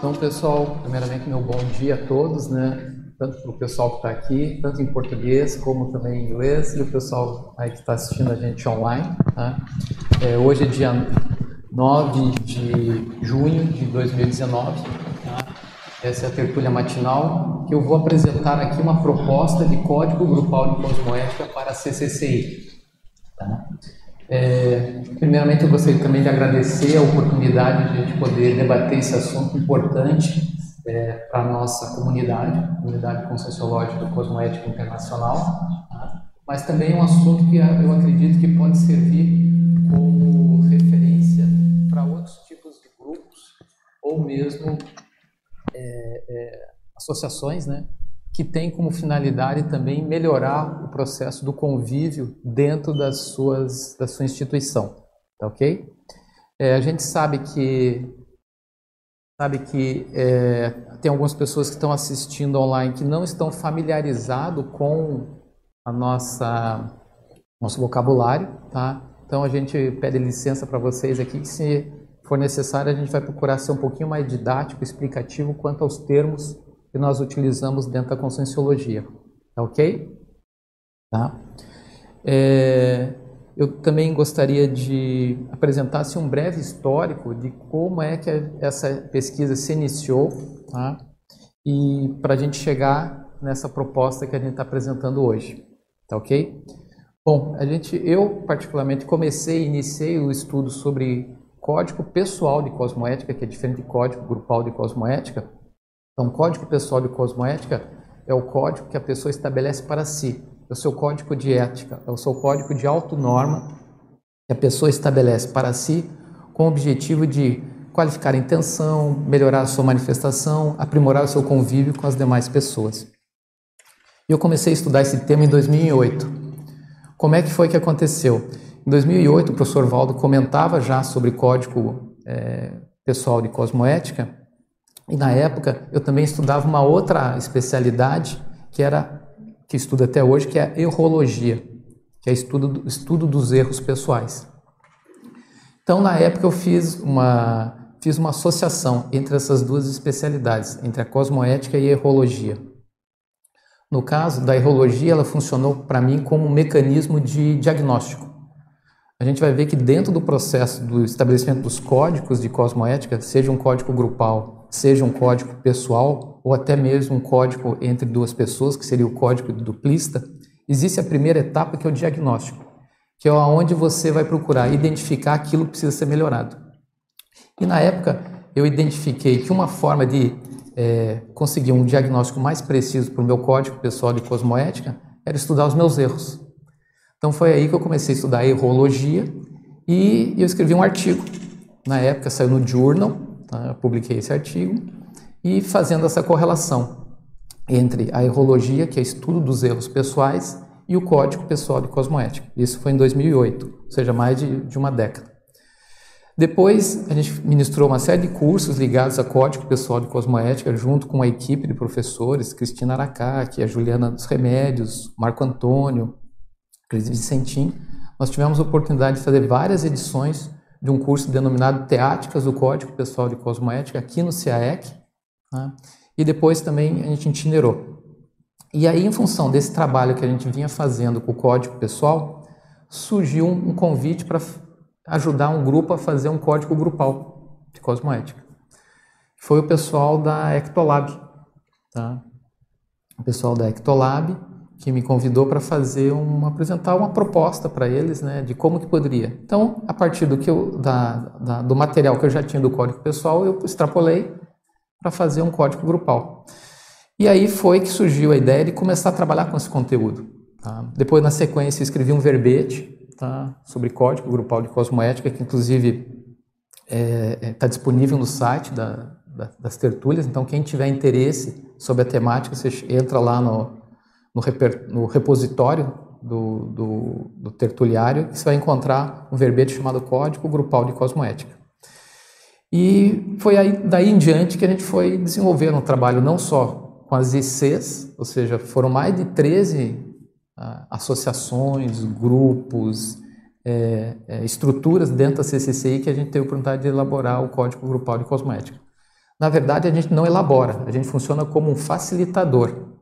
Então, pessoal, primeiramente, meu bom dia a todos, né? Tanto para o pessoal que está aqui, tanto em português como também em inglês, e o pessoal aí que está assistindo a gente online. Tá? É, hoje é dia 9 de junho de 2019. Tá? Essa é a tertúlia matinal, que eu vou apresentar aqui uma proposta de código grupal de cosmoética para a CCCI. Tá? É, primeiramente, eu gostaria também de agradecer a oportunidade de a gente poder debater esse assunto importante é, para a nossa comunidade, comunidade conscienciológica cosmoética internacional, tá? mas também um assunto que eu acredito que pode servir como referência para outros tipos de grupos ou mesmo é, é associações, né, que tem como finalidade também melhorar o processo do convívio dentro das suas, da sua instituição, tá ok? É, a gente sabe que sabe que é, tem algumas pessoas que estão assistindo online que não estão familiarizados com a nossa nosso vocabulário, tá? Então a gente pede licença para vocês aqui que se for necessário a gente vai procurar ser um pouquinho mais didático, explicativo quanto aos termos que nós utilizamos dentro da conscienciologia. Tá ok? Tá? É, eu também gostaria de apresentar assim, um breve histórico de como é que essa pesquisa se iniciou tá? e para a gente chegar nessa proposta que a gente está apresentando hoje. Tá ok? Bom, a gente, eu particularmente comecei, iniciei o estudo sobre código pessoal de cosmoética, que é diferente de código grupal de cosmoética, então, o código pessoal de cosmoética é o código que a pessoa estabelece para si. É o seu código de ética, é o seu código de autonorma que a pessoa estabelece para si com o objetivo de qualificar a intenção, melhorar a sua manifestação, aprimorar o seu convívio com as demais pessoas. E eu comecei a estudar esse tema em 2008. Como é que foi que aconteceu? Em 2008, o professor Valdo comentava já sobre código é, pessoal de cosmoética e na época eu também estudava uma outra especialidade que era que estudo até hoje, que é a errologia, que é estudo estudo dos erros pessoais. Então na época eu fiz uma fiz uma associação entre essas duas especialidades, entre a cosmoética e a errologia. No caso da errologia, ela funcionou para mim como um mecanismo de diagnóstico. A gente vai ver que dentro do processo do estabelecimento dos códigos de cosmoética, seja um código grupal seja um código pessoal ou até mesmo um código entre duas pessoas, que seria o código duplista, existe a primeira etapa que é o diagnóstico, que é onde você vai procurar identificar aquilo que precisa ser melhorado. E na época eu identifiquei que uma forma de é, conseguir um diagnóstico mais preciso para o meu código pessoal de cosmoética era estudar os meus erros. Então foi aí que eu comecei a estudar errologia e eu escrevi um artigo. Na época saiu no Journal, Tá? Eu publiquei esse artigo e fazendo essa correlação entre a errologia, que é estudo dos erros pessoais, e o Código Pessoal de Cosmoética. Isso foi em 2008, ou seja, mais de, de uma década. Depois, a gente ministrou uma série de cursos ligados a Código Pessoal de Cosmoética, junto com a equipe de professores, Cristina Aracaki, a Juliana dos Remédios, Marco Antônio, Cris Vicentim. Nós tivemos a oportunidade de fazer várias edições de um curso denominado Teáticas do Código Pessoal de Cosmoética aqui no CAEC, né? e depois também a gente itinerou. E aí, em função desse trabalho que a gente vinha fazendo com o código pessoal, surgiu um convite para ajudar um grupo a fazer um código grupal de cosmoética. Foi o pessoal da Ectolab. Tá? O pessoal da Ectolab que me convidou para fazer uma apresentar uma proposta para eles, né, de como que poderia. Então, a partir do que eu, da, da, do material que eu já tinha do código pessoal, eu extrapolei para fazer um código grupal. E aí foi que surgiu a ideia de começar a trabalhar com esse conteúdo. Tá? Depois, na sequência, escrevi um verbete tá, sobre código grupal de cosmoética, que inclusive está é, é, tá disponível no site da, da, das tertúlias. Então, quem tiver interesse sobre a temática, você entra lá no no, reper, no repositório do, do, do tertuliário, você vai encontrar um verbete chamado Código Grupal de Cosmoética. E foi aí, daí em diante que a gente foi desenvolvendo um trabalho não só com as ICs, ou seja, foram mais de 13 ah, associações, grupos, é, é, estruturas dentro da CCCI que a gente teve a oportunidade de elaborar o Código Grupal de Cosmoética. na verdade, a gente não elabora, a gente funciona como um facilitador.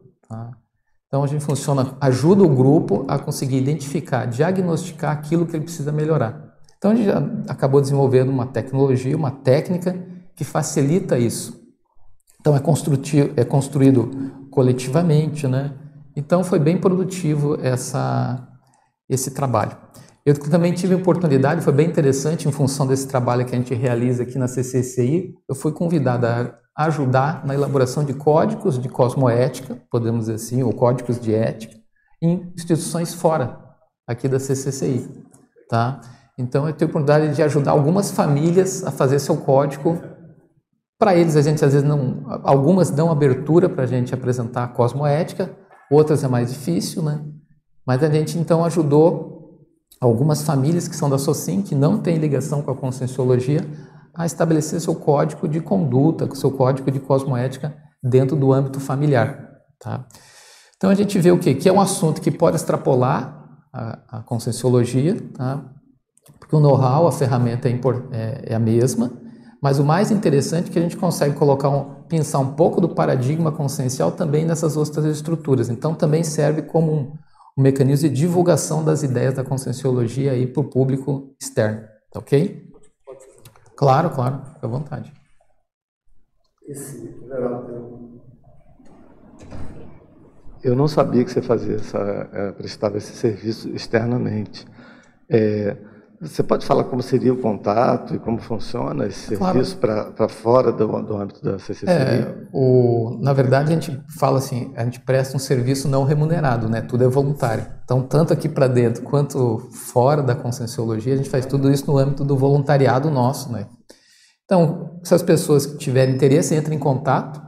Então, a gente funciona, ajuda o grupo a conseguir identificar, diagnosticar aquilo que ele precisa melhorar. Então, a gente acabou desenvolvendo uma tecnologia, uma técnica que facilita isso. Então, é, é construído coletivamente, né? Então, foi bem produtivo essa, esse trabalho. Eu também tive a oportunidade, foi bem interessante, em função desse trabalho que a gente realiza aqui na CCCI, eu fui convidado a ajudar na elaboração de códigos de cosmoética, podemos dizer assim, ou códigos de ética, em instituições fora aqui da CCCI, tá? Então eu tenho a oportunidade de ajudar algumas famílias a fazer seu código. Para eles a gente às vezes não, algumas dão abertura para a gente apresentar a cosmoética, outras é mais difícil, né? Mas a gente então ajudou algumas famílias que são da SOCIM, que não têm ligação com a conscienciologia, a estabelecer seu código de conduta, seu código de cosmoética dentro do âmbito familiar. Tá? Então a gente vê o quê? Que é um assunto que pode extrapolar a, a conscienciologia, tá? porque o know-how, a ferramenta é, é, é, a mesma, mas o mais interessante é que a gente consegue colocar um, pensar um pouco do paradigma consciencial também nessas outras estruturas. Então também serve como um, um mecanismo de divulgação das ideias da conscienciologia para o público externo, tá ok? Claro, claro, fica à vontade. Eu não sabia que você fazia essa, é, prestava esse serviço externamente. É, você pode falar como seria o contato e como funciona esse serviço claro. para fora do, do, âmbito da CCC? É, o, na verdade, a gente fala assim, a gente presta um serviço não remunerado, né? Tudo é voluntário. Então, tanto aqui para dentro quanto fora da conscienciologia, a gente faz tudo isso no âmbito do voluntariado nosso, né? Então, se as pessoas que tiverem interesse, entrem em contato.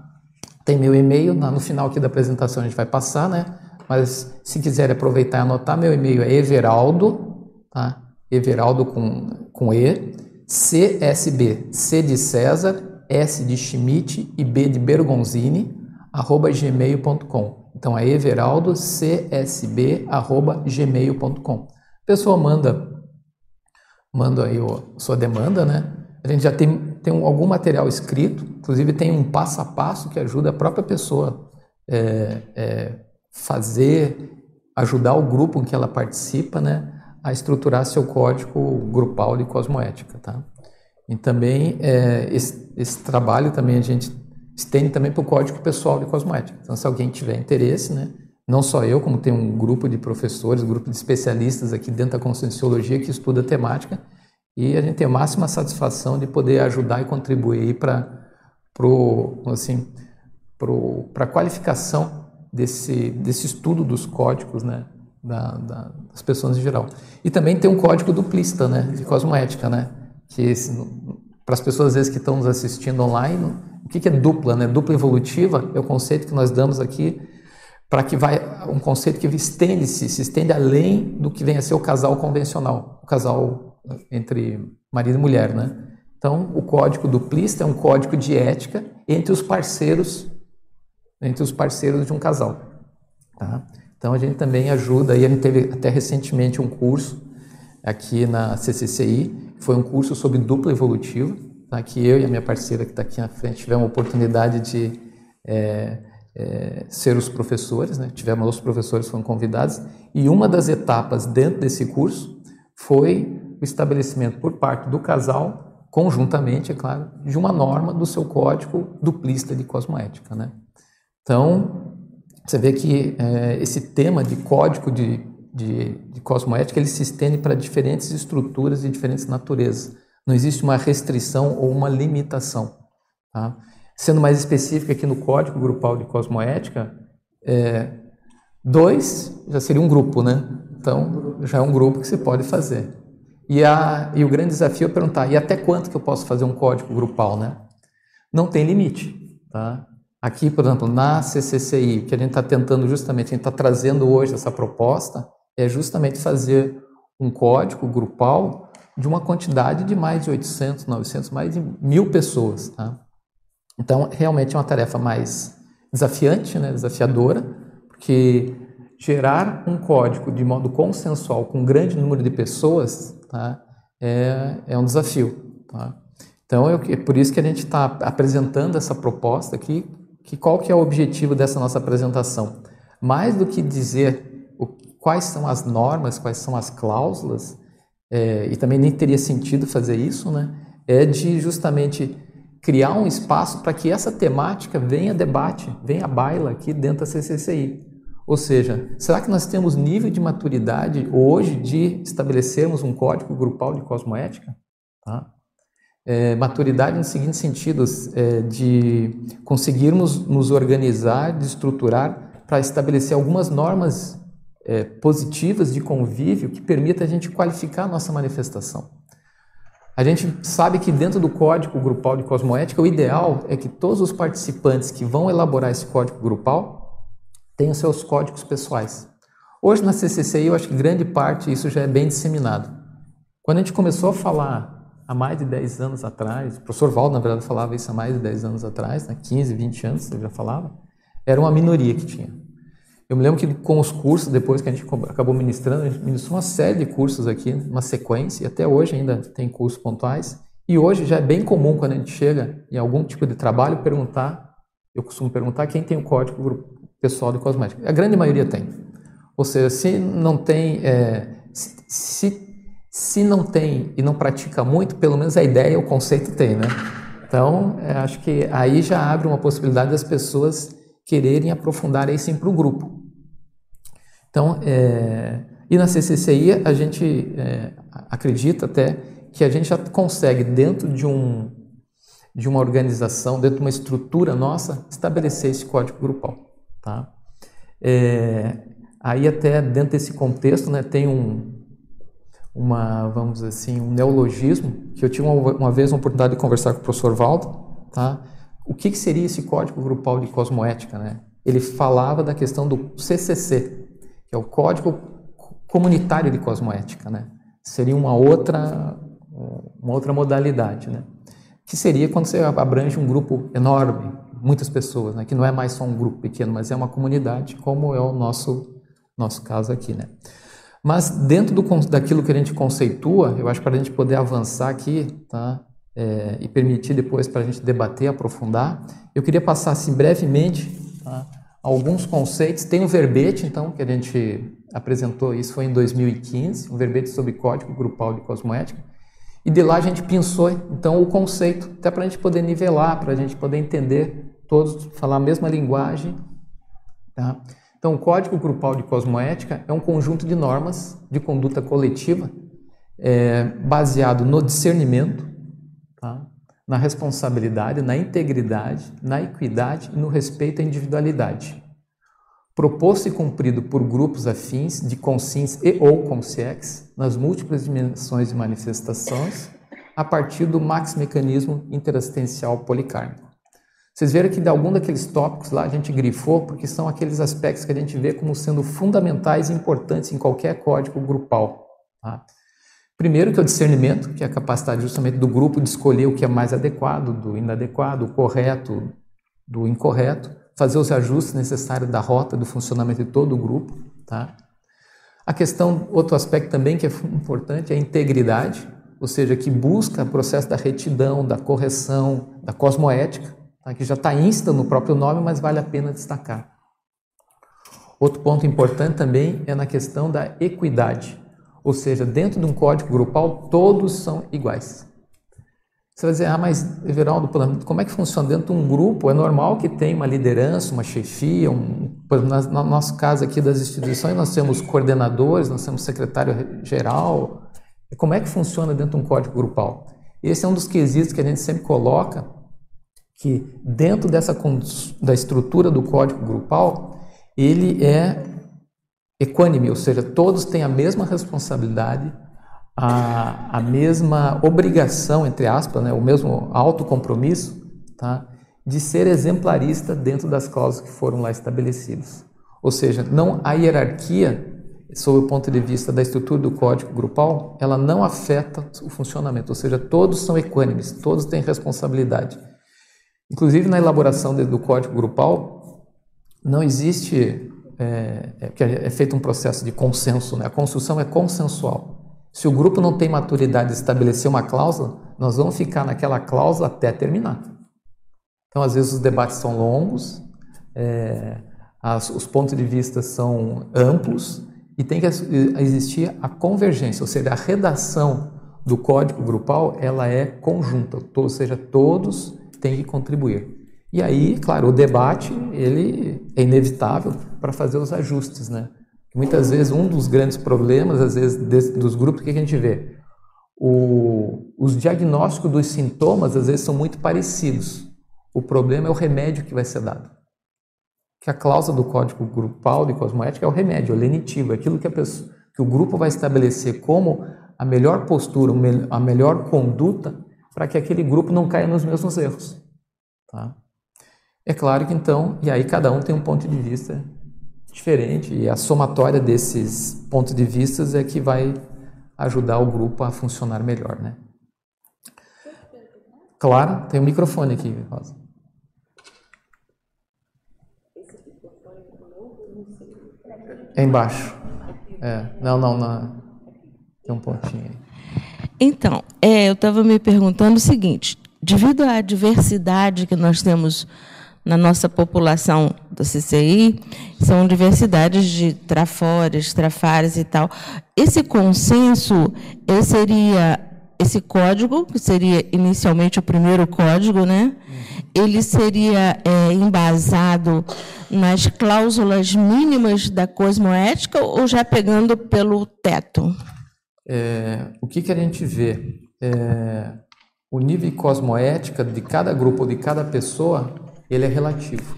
Tem meu e-mail, no final aqui da apresentação a gente vai passar, né? Mas se quiserem aproveitar e anotar, meu e-mail é everaldo, tá? Everaldo com, com E, CSB, C de César, S de Schmidt e B de Bergonzini, arroba gmail.com. Então é everaldo, CSB, arroba gmail.com. A pessoa manda, manda aí a sua demanda, né? A gente já tem, tem algum material escrito, inclusive tem um passo a passo que ajuda a própria pessoa é, é, fazer, ajudar o grupo em que ela participa, né? a estruturar seu código grupal de cosmoética, tá? E também é, esse, esse, trabalho também a gente estende também para o código pessoal de cosmoética. Então, se alguém tiver interesse, né, não só eu, como tem um grupo de professores, um grupo de especialistas aqui dentro da conscienciologia que estuda a temática, e a gente tem a máxima satisfação de poder ajudar e contribuir para assim, a qualificação desse, desse estudo dos códigos, né, da, da, das pessoas em geral. E também tem um código duplista, né, de cosmoética, né, que para as pessoas às vezes que estão nos assistindo online, o que, é dupla, né? Dupla evolutiva é o conceito que nós damos aqui para que vai um conceito que estende-se, se estende além do que vem a ser o casal convencional, o casal entre marido e mulher, né? Então, o código duplista é um código de ética entre os parceiros, entre os parceiros de um casal, tá? Então a gente também ajuda, e a gente teve até recentemente um curso aqui na CCCI, foi um curso sobre dupla evolutiva, tá? que eu e a minha parceira que está aqui na frente tivemos a oportunidade de é, é, ser os professores, né? tivemos os professores foram convidados, e uma das etapas dentro desse curso foi o estabelecimento por parte do casal, conjuntamente, é claro, de uma norma do seu código duplista de cosmoética. Né? Então, você vê que é, esse tema de código de, de, de cosmoética ele se estende para diferentes estruturas e diferentes naturezas. Não existe uma restrição ou uma limitação. Tá? Sendo mais específico aqui no código grupal de cosmoética, é, dois já seria um grupo, né? Então já é um grupo que se pode fazer. E, a, e o grande desafio é perguntar: e até quanto que eu posso fazer um código grupal, né? Não tem limite, tá? Aqui, por exemplo, na CCCI, que a gente está tentando justamente, a gente está trazendo hoje essa proposta, é justamente fazer um código grupal de uma quantidade de mais de 800, 900, mais de mil pessoas. Tá? Então, realmente é uma tarefa mais desafiante, né? desafiadora, porque gerar um código de modo consensual com um grande número de pessoas tá? é, é um desafio. Tá? Então, é por isso que a gente está apresentando essa proposta aqui, que qual que é o objetivo dessa nossa apresentação? Mais do que dizer o, quais são as normas, quais são as cláusulas, é, e também nem teria sentido fazer isso, né? É de justamente criar um espaço para que essa temática venha debate, venha baila aqui dentro da CCCI. Ou seja, será que nós temos nível de maturidade hoje de estabelecermos um código grupal de cosmoética? Tá? É, maturidade no seguinte sentido, é, de conseguirmos nos organizar, de estruturar para estabelecer algumas normas é, positivas de convívio que permita a gente qualificar a nossa manifestação. A gente sabe que dentro do código grupal de cosmoética, o ideal é que todos os participantes que vão elaborar esse código grupal tenham seus códigos pessoais. Hoje na CCCI, eu acho que grande parte isso já é bem disseminado. Quando a gente começou a falar há mais de 10 anos atrás, o professor Valdo, na verdade, falava isso há mais de 10 anos atrás, né, 15, 20 anos, ele já falava, era uma minoria que tinha. Eu me lembro que com os cursos, depois que a gente acabou ministrando, a gente ministrou uma série de cursos aqui, uma sequência, e até hoje ainda tem cursos pontuais. E hoje já é bem comum, quando a gente chega em algum tipo de trabalho, perguntar, eu costumo perguntar quem tem o código pessoal de cosmética. A grande maioria tem. Ou seja, se não tem, é, se, se não tem e não pratica muito, pelo menos a ideia, o conceito tem, né? Então, é, acho que aí já abre uma possibilidade das pessoas quererem aprofundar isso para o grupo. Então, é, e na CCCI a gente é, acredita até que a gente já consegue, dentro de, um, de uma organização, dentro de uma estrutura nossa, estabelecer esse código grupal. Tá? É, aí até dentro desse contexto né, tem um, uma, vamos dizer assim, um neologismo, que eu tive uma, uma vez a oportunidade de conversar com o professor Valdo, tá? O que, que seria esse código grupal de cosmoética, né? Ele falava da questão do CCC, que é o Código Comunitário de Cosmoética, né? Seria uma outra, uma outra modalidade, né? Que seria quando você abrange um grupo enorme, muitas pessoas, né? Que não é mais só um grupo pequeno, mas é uma comunidade, como é o nosso nosso caso aqui, né? Mas dentro do, daquilo que a gente conceitua, eu acho que para a gente poder avançar aqui, tá? É, e permitir depois para a gente debater, aprofundar, eu queria passar assim brevemente tá? Alguns conceitos. Tem um verbete, então, que a gente apresentou, isso foi em 2015, um verbete sobre código grupal de cosmoética. E de lá a gente pensou, então, o conceito, até para a gente poder nivelar, para a gente poder entender todos, falar a mesma linguagem. Tá? Então, o Código Grupal de Cosmoética é um conjunto de normas de conduta coletiva é, baseado no discernimento, tá? Na responsabilidade, na integridade, na equidade e no respeito à individualidade. Proposto e cumprido por grupos afins de consciência e ou consciex nas múltiplas dimensões de manifestações a partir do max mecanismo interassistencial policármico. Vocês viram que de algum daqueles tópicos lá a gente grifou porque são aqueles aspectos que a gente vê como sendo fundamentais e importantes em qualquer código grupal. Tá? Primeiro, que é o discernimento, que é a capacidade justamente do grupo de escolher o que é mais adequado, do inadequado, o correto, do incorreto, fazer os ajustes necessários da rota, do funcionamento de todo o grupo. Tá? A questão, outro aspecto também que é importante, é a integridade, ou seja, que busca o processo da retidão, da correção, da cosmoética, tá? que já está insta no próprio nome, mas vale a pena destacar. Outro ponto importante também é na questão da equidade. Ou seja, dentro de um código grupal, todos são iguais. Você vai dizer, ah, mas Everaldo, como é que funciona dentro de um grupo? É normal que tenha uma liderança, uma chefia, um, no nosso caso aqui das instituições, nós temos coordenadores, nós temos secretário-geral. Como é que funciona dentro de um código grupal? Esse é um dos quesitos que a gente sempre coloca, que dentro dessa da estrutura do código grupal, ele é equânime, ou seja, todos têm a mesma responsabilidade, a, a mesma obrigação, entre aspas, né, o mesmo autocompromisso, tá, de ser exemplarista dentro das cláusulas que foram lá estabelecidas. Ou seja, não a hierarquia, sob o ponto de vista da estrutura do código grupal, ela não afeta o funcionamento, ou seja, todos são equânimes, todos têm responsabilidade. Inclusive na elaboração do código grupal, não existe é, é, que é feito um processo de consenso, né? a construção é consensual. Se o grupo não tem maturidade de estabelecer uma cláusula, nós vamos ficar naquela cláusula até terminar. Então, às vezes, os debates são longos, é, as, os pontos de vista são amplos e tem que existir a convergência, ou seja, a redação do código grupal ela é conjunta, ou seja, todos têm que contribuir. E aí, claro, o debate ele é inevitável para fazer os ajustes, né? Muitas vezes um dos grandes problemas, às vezes desse, dos grupos que a gente vê, o, os diagnósticos dos sintomas às vezes são muito parecidos. O problema é o remédio que vai ser dado. Que a cláusula do código grupal de cosmoética é o remédio, é o lenitivo, é aquilo que, pessoa, que o grupo vai estabelecer como a melhor postura, a melhor conduta para que aquele grupo não caia nos mesmos erros. Tá? É claro que então, e aí cada um tem um ponto de vista diferente, e a somatória desses pontos de vista é que vai ajudar o grupo a funcionar melhor, né? Claro, tem um microfone aqui, Rosa. É embaixo. É, não, não, não. Tem um pontinho aí. Então, é, eu estava me perguntando o seguinte: devido à diversidade que nós temos na nossa população do CCI, são diversidades de trafores, trafares e tal. Esse consenso ele seria esse código, que seria inicialmente o primeiro código, né? Ele seria é, embasado nas cláusulas mínimas da cosmoética ou já pegando pelo teto? É, o que, que a gente vê? É, o nível cosmoética de cada grupo de cada pessoa ele é relativo.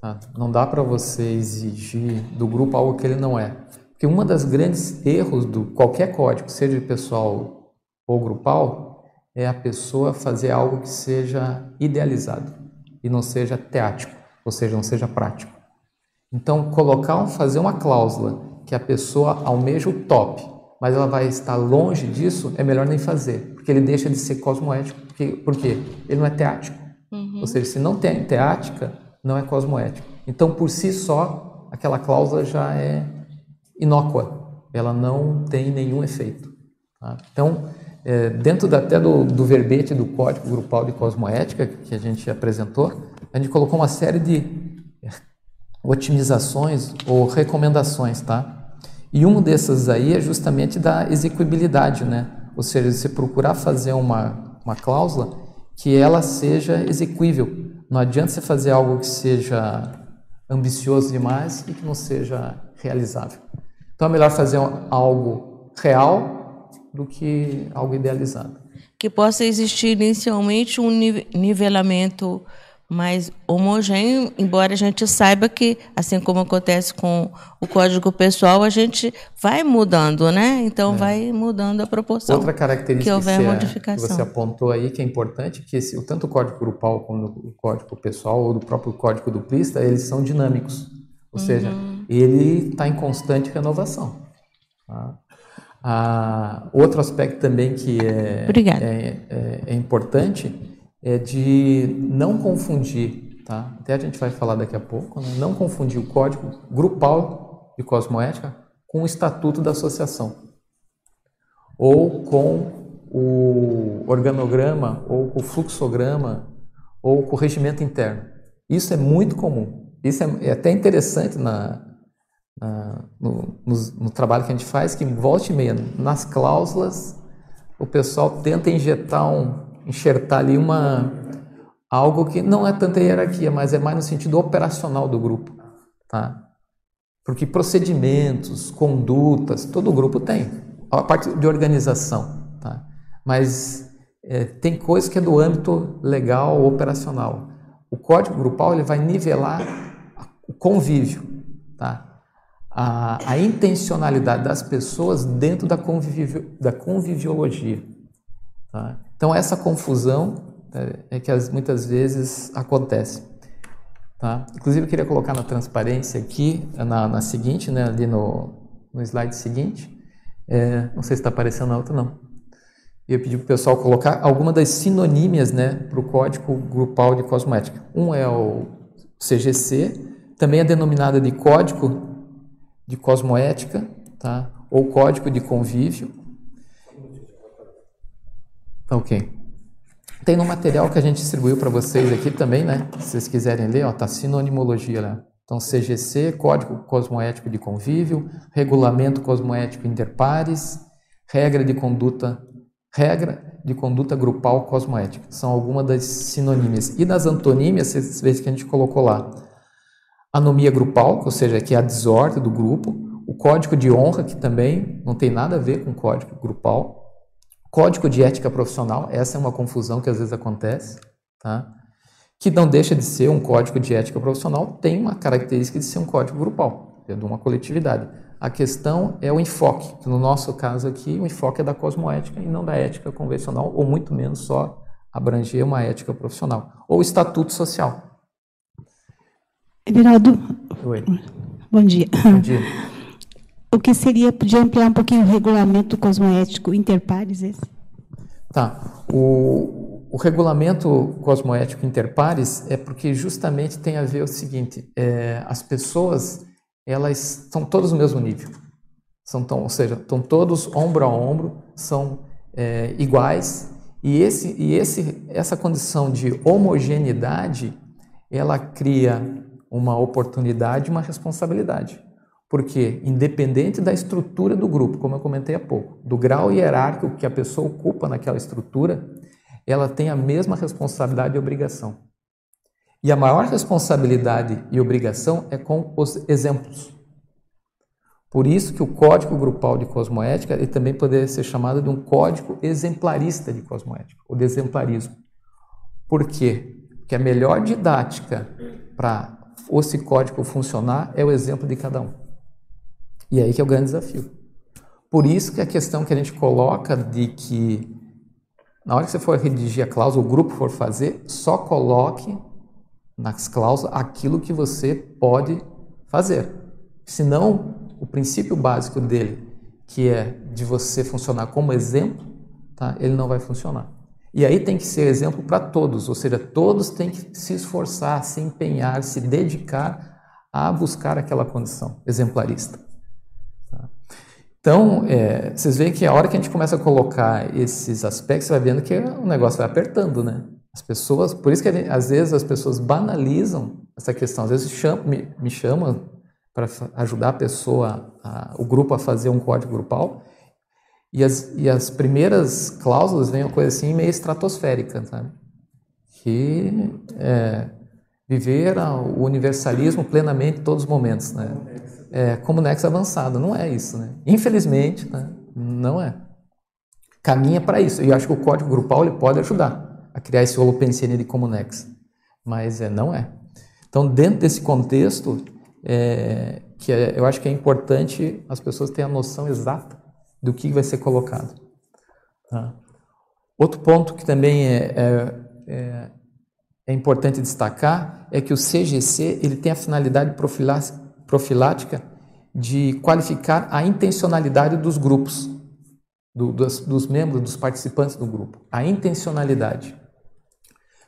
Tá? Não dá para você exigir do grupo algo que ele não é. Porque uma das grandes erros do qualquer código, seja pessoal ou grupal, é a pessoa fazer algo que seja idealizado e não seja teático, ou seja, não seja prático. Então, colocar, fazer uma cláusula que a pessoa almeja o top, mas ela vai estar longe disso, é melhor nem fazer, porque ele deixa de ser cosmoético. Porque, por quê? Ele não é teático. Uhum. Ou seja, se não tem teática, não é cosmoético. Então, por si só, aquela cláusula já é inócua, ela não tem nenhum efeito. Tá? Então, é, dentro da, até do, do verbete do Código Grupal de Cosmoética que a gente apresentou, a gente colocou uma série de otimizações ou recomendações, tá? E um desses aí é justamente da execuibilidade, né? Ou seja, você procurar fazer uma, uma cláusula que ela seja execuível. Não adianta você fazer algo que seja ambicioso demais e que não seja realizável. Então é melhor fazer algo real do que algo idealizado. Que possa existir inicialmente um nivelamento mais homogêneo, embora a gente saiba que, assim como acontece com o código pessoal, a gente vai mudando, né? Então é. vai mudando a proporção. Outra característica que, houver que, modificação. que você apontou aí, que é importante, que esse, tanto o código grupal como o código pessoal, ou do próprio código duplista, eles são dinâmicos. Ou uhum. seja, ele está em constante renovação. Tá? Ah, outro aspecto também que é, é, é, é importante é de não confundir, tá? Até a gente vai falar daqui a pouco, né? não confundir o código grupal de cosmoética com o estatuto da associação ou com o organograma ou com o fluxograma ou com o regimento interno. Isso é muito comum. Isso é, é até interessante na, na no, no, no, trabalho que a gente faz, que volta e meia, nas cláusulas, o pessoal tenta injetar um, enxertar ali uma algo que não é tanta hierarquia, mas é mais no sentido operacional do grupo, tá? Porque procedimentos, condutas, todo grupo tem, a parte de organização, tá? Mas é, tem coisa que é do âmbito legal, operacional. O código grupal ele vai nivelar o convívio, tá? A, a intencionalidade das pessoas dentro da, convivio, da conviviologia. Tá? Então, essa confusão é, é que as, muitas vezes acontece. Tá? Inclusive, eu queria colocar na transparência aqui, na, na seguinte, né, ali no, no slide seguinte. É, não sei se está aparecendo na outra, não. Eu pedi para o pessoal colocar alguma das sinonímias né, para o código grupal de cosmética. Um é o CGC, também é denominada de código de cosmoética, tá? ou código de convívio, Tá ok. Tem no material que a gente distribuiu para vocês aqui também, né? Se vocês quiserem ler, ó, tá sinonimologia lá. Então, CGC, Código Cosmoético de Convívio, Regulamento Cosmoético Interpares, Regra de Conduta, Regra de Conduta Grupal Cosmoética. São algumas das sinonímias. E das antonímias, vocês veem que a gente colocou lá. Anomia grupal, ou seja, que é a desordem do grupo. O Código de Honra, que também não tem nada a ver com Código Grupal. Código de Ética Profissional, essa é uma confusão que às vezes acontece, tá? que não deixa de ser um código de ética profissional, tem uma característica de ser um código grupal, de uma coletividade. A questão é o enfoque, que no nosso caso aqui, o enfoque é da cosmoética e não da ética convencional, ou muito menos só abranger uma ética profissional, ou estatuto social. Everaldo, Oi. bom dia. Bom dia. O que seria, podia ampliar um pouquinho o regulamento cosmoético interpares esse? Tá. O, o regulamento cosmoético interpares é porque justamente tem a ver o seguinte: é, as pessoas elas estão todas no mesmo nível, são tão, ou seja, estão todos ombro a ombro, são é, iguais e esse e esse essa condição de homogeneidade ela cria uma oportunidade, uma responsabilidade. Porque, independente da estrutura do grupo, como eu comentei há pouco, do grau hierárquico que a pessoa ocupa naquela estrutura, ela tem a mesma responsabilidade e obrigação. E a maior responsabilidade e obrigação é com os exemplos. Por isso que o código grupal de cosmoética ele também poderia ser chamado de um código exemplarista de cosmoética, ou de exemplarismo. Por quê? Porque a melhor didática para esse código funcionar é o exemplo de cada um. E aí que é o grande desafio. Por isso que a questão que a gente coloca de que na hora que você for redigir a cláusula, o grupo for fazer, só coloque nas cláusulas aquilo que você pode fazer. Senão, o princípio básico dele, que é de você funcionar como exemplo, tá? ele não vai funcionar. E aí tem que ser exemplo para todos, ou seja, todos têm que se esforçar, se empenhar, se dedicar a buscar aquela condição exemplarista. Então, é, vocês veem que a hora que a gente começa a colocar esses aspectos, você vai vendo que o negócio vai apertando, né? As pessoas, por isso que gente, às vezes as pessoas banalizam essa questão. Às vezes chamam, me, me chamam para ajudar a pessoa, a, o grupo a fazer um código grupal, e as, e as primeiras cláusulas vêm uma coisa assim meio estratosférica, sabe? Que é, viver o universalismo plenamente em todos os momentos, né? É, como nexo avançado. Não é isso, né? Infelizmente, né? não é. Caminha para isso. E eu acho que o código grupal ele pode ajudar a criar esse holopensene de Comunex. Mas é, não é. Então, dentro desse contexto, é, que é, eu acho que é importante as pessoas terem a noção exata do que vai ser colocado. Tá? Outro ponto que também é, é, é, é importante destacar é que o CGC ele tem a finalidade profilática de qualificar a intencionalidade dos grupos, do, dos, dos membros, dos participantes do grupo. A intencionalidade.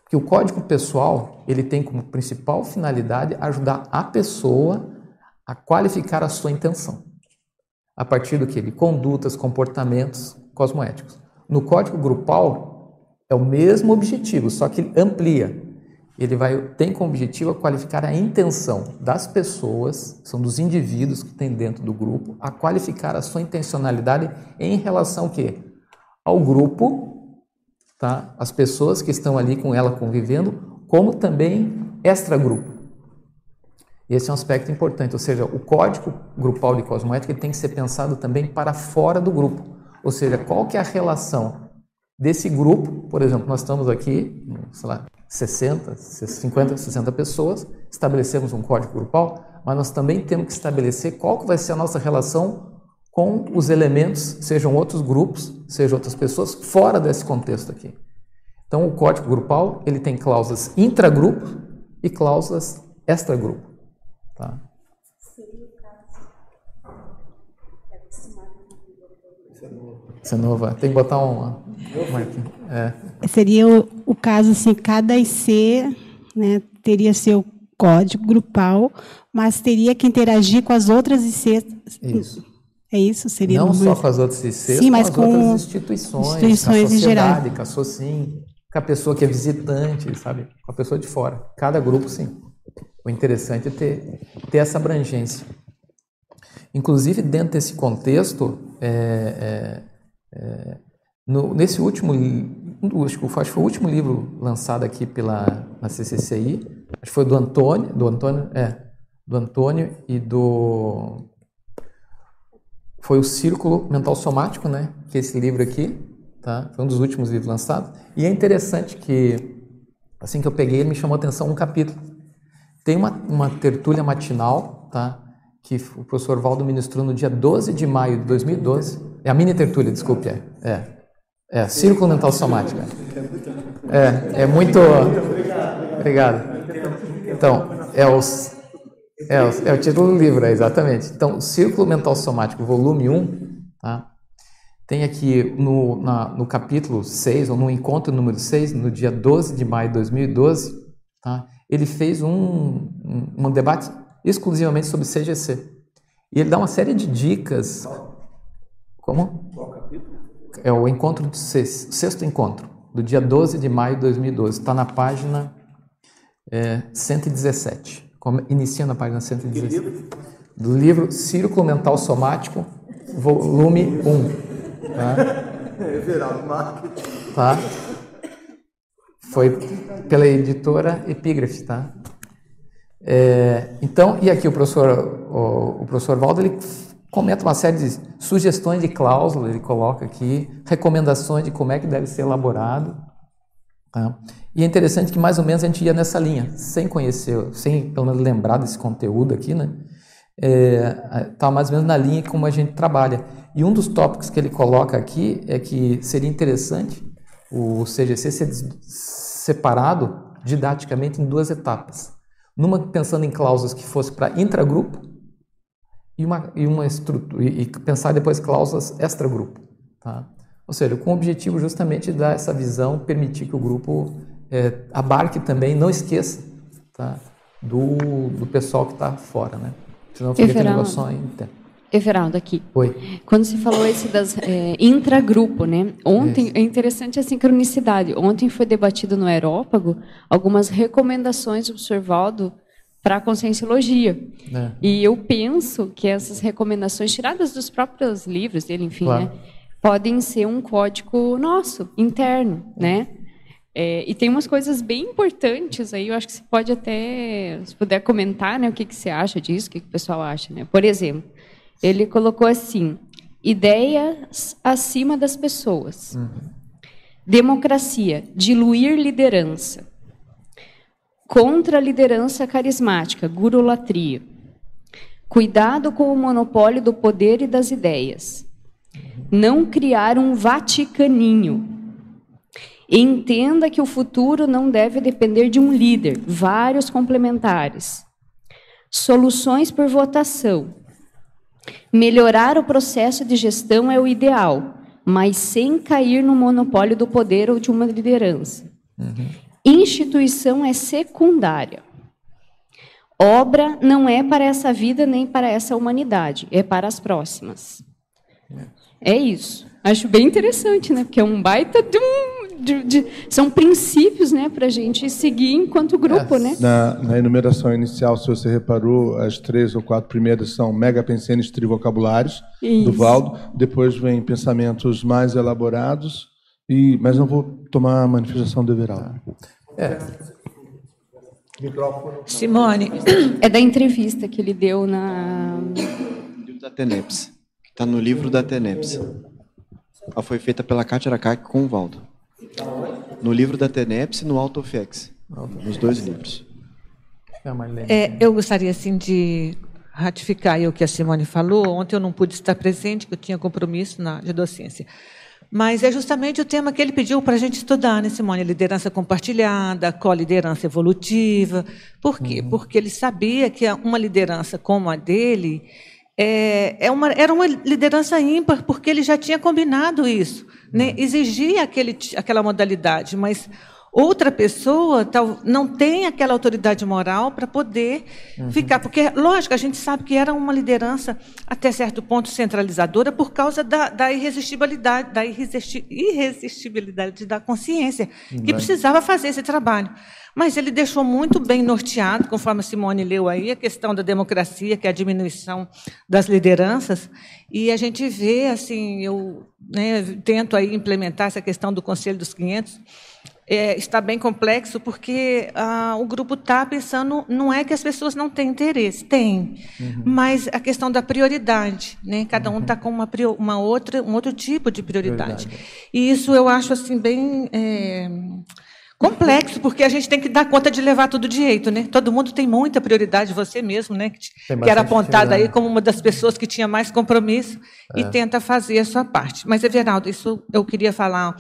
Porque o código pessoal ele tem como principal finalidade ajudar a pessoa a qualificar a sua intenção. A partir do que? De condutas, comportamentos cosmoéticos. No código grupal é o mesmo objetivo, só que amplia ele vai tem como objetivo qualificar a intenção das pessoas, são dos indivíduos que tem dentro do grupo, a qualificar a sua intencionalidade em relação ao quê? Ao grupo, tá? As pessoas que estão ali com ela convivendo, como também extra-grupo. Esse é um aspecto importante, ou seja, o código grupal de cosmoética tem que ser pensado também para fora do grupo. Ou seja, qual que é a relação desse grupo, por exemplo, nós estamos aqui, sei lá, 60, 50, 60 pessoas, estabelecemos um código grupal, mas nós também temos que estabelecer qual que vai ser a nossa relação com os elementos, sejam outros grupos, sejam outras pessoas, fora desse contexto aqui. Então, o código grupal ele tem cláusulas intragrupo e cláusulas extragrupo. Tá? Isso é nova. Tem que botar uma. É. Seria o, o, caso assim, cada IC né, teria seu código grupal, mas teria que interagir com as outras ICs. Isso. É isso? Seria Não só com as outras ICs, Sim, mas com, as outras instituições, instituições com a sociedade, com a SOCIM, com a pessoa que é visitante, sabe? Com a pessoa de fora. Cada grupo, sim. O interessante é ter, ter essa abrangência. Inclusive, dentro desse contexto, é, é, é, no, nesse último, acho que foi o último livro lançado aqui pela na CCCI, acho que foi do Antônio, do Antônio, é, do Antônio e do foi o Círculo Mental Somático, né? Que é esse livro aqui, tá? Foi um dos últimos livros lançados. E é interessante que assim que eu peguei, ele me chamou a atenção um capítulo. Tem uma, uma tertúlia matinal, tá? Que o professor Valdo ministrou no dia 12 de maio de 2012. É a mini tertúlia, desculpe, é. É, é Círculo Mental Somático. É, é muito. Obrigado. Então, é os é, é o título do livro, é, exatamente. Então, Círculo Mental Somático, volume 1, tá? tem aqui no, na, no capítulo 6, ou no encontro número 6, no dia 12 de maio de 2012, tá? ele fez um, um, um debate exclusivamente sobre CGC. E ele dá uma série de dicas. Como? É o encontro do sexto, sexto encontro, do dia 12 de maio de 2012. Está na página é, 117 iniciando a página 116. Do livro Círculo Mental Somático, volume 1. Tá? É Tá? Foi pela editora Epígrafe, tá? É, então, e aqui o professor, o, o professor Valdo, ele comenta uma série de sugestões de cláusula, ele coloca aqui, recomendações de como é que deve ser elaborado. Tá? E é interessante que mais ou menos a gente ia nessa linha, sem conhecer, sem pelo menos lembrar desse conteúdo aqui, né? É, tá mais ou menos na linha como a gente trabalha. E um dos tópicos que ele coloca aqui é que seria interessante o CGC ser separado didaticamente em duas etapas. Numa pensando em cláusulas que fosse para intragrupo e uma, e uma estrutura, e, pensar depois cláusulas extragrupo. Tá? Ou seja, com o objetivo justamente de dar essa visão, permitir que o grupo é, abarque também, não esqueça tá, do, do pessoal que está fora, né? Senão fica aquele negócio só Everaldo, aqui. Oi. Quando se falou esse das é, intragrupo, né? Ontem é interessante a sincronicidade. Ontem foi debatido no Aerópago algumas recomendações do professor Valdo para a conscienciologia. É. E eu penso que essas recomendações, tiradas dos próprios livros dele, enfim, claro. né, podem ser um código nosso, interno, né? É, e tem umas coisas bem importantes aí, eu acho que você pode até, se puder comentar, né, o que, que você acha disso, o que, que o pessoal acha. Né? Por exemplo, ele colocou assim, ideias acima das pessoas. Uhum. Democracia, diluir liderança. Contra a liderança carismática, gurulatria. Cuidado com o monopólio do poder e das ideias. Não criar um vaticaninho, Entenda que o futuro não deve depender de um líder, vários complementares. Soluções por votação. Melhorar o processo de gestão é o ideal, mas sem cair no monopólio do poder ou de uma liderança. Uhum. Instituição é secundária. Obra não é para essa vida nem para essa humanidade, é para as próximas. É isso. Acho bem interessante, né? Porque é um baita de um de, de, são princípios né, para a gente seguir enquanto grupo. É. Né? Na, na, enumeração inicial, se você reparou, as três ou quatro primeiras são mega pensenes trivocabulários Isso. do Valdo, depois vem pensamentos mais elaborados, e, mas não vou tomar a manifestação do Everaldo. É. Simone. É da entrevista que ele deu na. livro da TENEPS. Está no livro da TENEPS. Ela foi feita pela Kátia Aracaki com o Valdo. No livro da TENEPS e no AutoFX. Nos dois livros. É, eu gostaria assim de ratificar o que a Simone falou. Ontem eu não pude estar presente, porque eu tinha compromisso na de docência. Mas é justamente o tema que ele pediu para a gente estudar, né, Simone? Liderança compartilhada, co-liderança evolutiva. Por quê? Uhum. Porque ele sabia que uma liderança como a dele é, é uma, era uma liderança ímpar, porque ele já tinha combinado isso. Né? Exigia aquele, aquela modalidade, mas outra pessoa tal, não tem aquela autoridade moral para poder uhum. ficar. Porque, lógico, a gente sabe que era uma liderança, até certo ponto, centralizadora por causa da, da irresistibilidade, da irresistibilidade da consciência, que precisava fazer esse trabalho. Mas ele deixou muito bem norteado, conforme a Simone leu aí, a questão da democracia, que é a diminuição das lideranças. E a gente vê, assim, eu né, tento aí implementar essa questão do Conselho dos 500, é, está bem complexo, porque ah, o grupo está pensando, não é que as pessoas não têm interesse, tem, uhum. mas a questão da prioridade, né? Cada um está com uma, uma, outra, um outro tipo de prioridade. prioridade. E isso eu acho assim bem é, complexo, porque a gente tem que dar conta de levar tudo direito, né? Todo mundo tem muita prioridade, você mesmo, né? Que, que era apontada aí como uma das pessoas que tinha mais compromisso é. e tenta fazer a sua parte. Mas, Everaldo, isso eu queria falar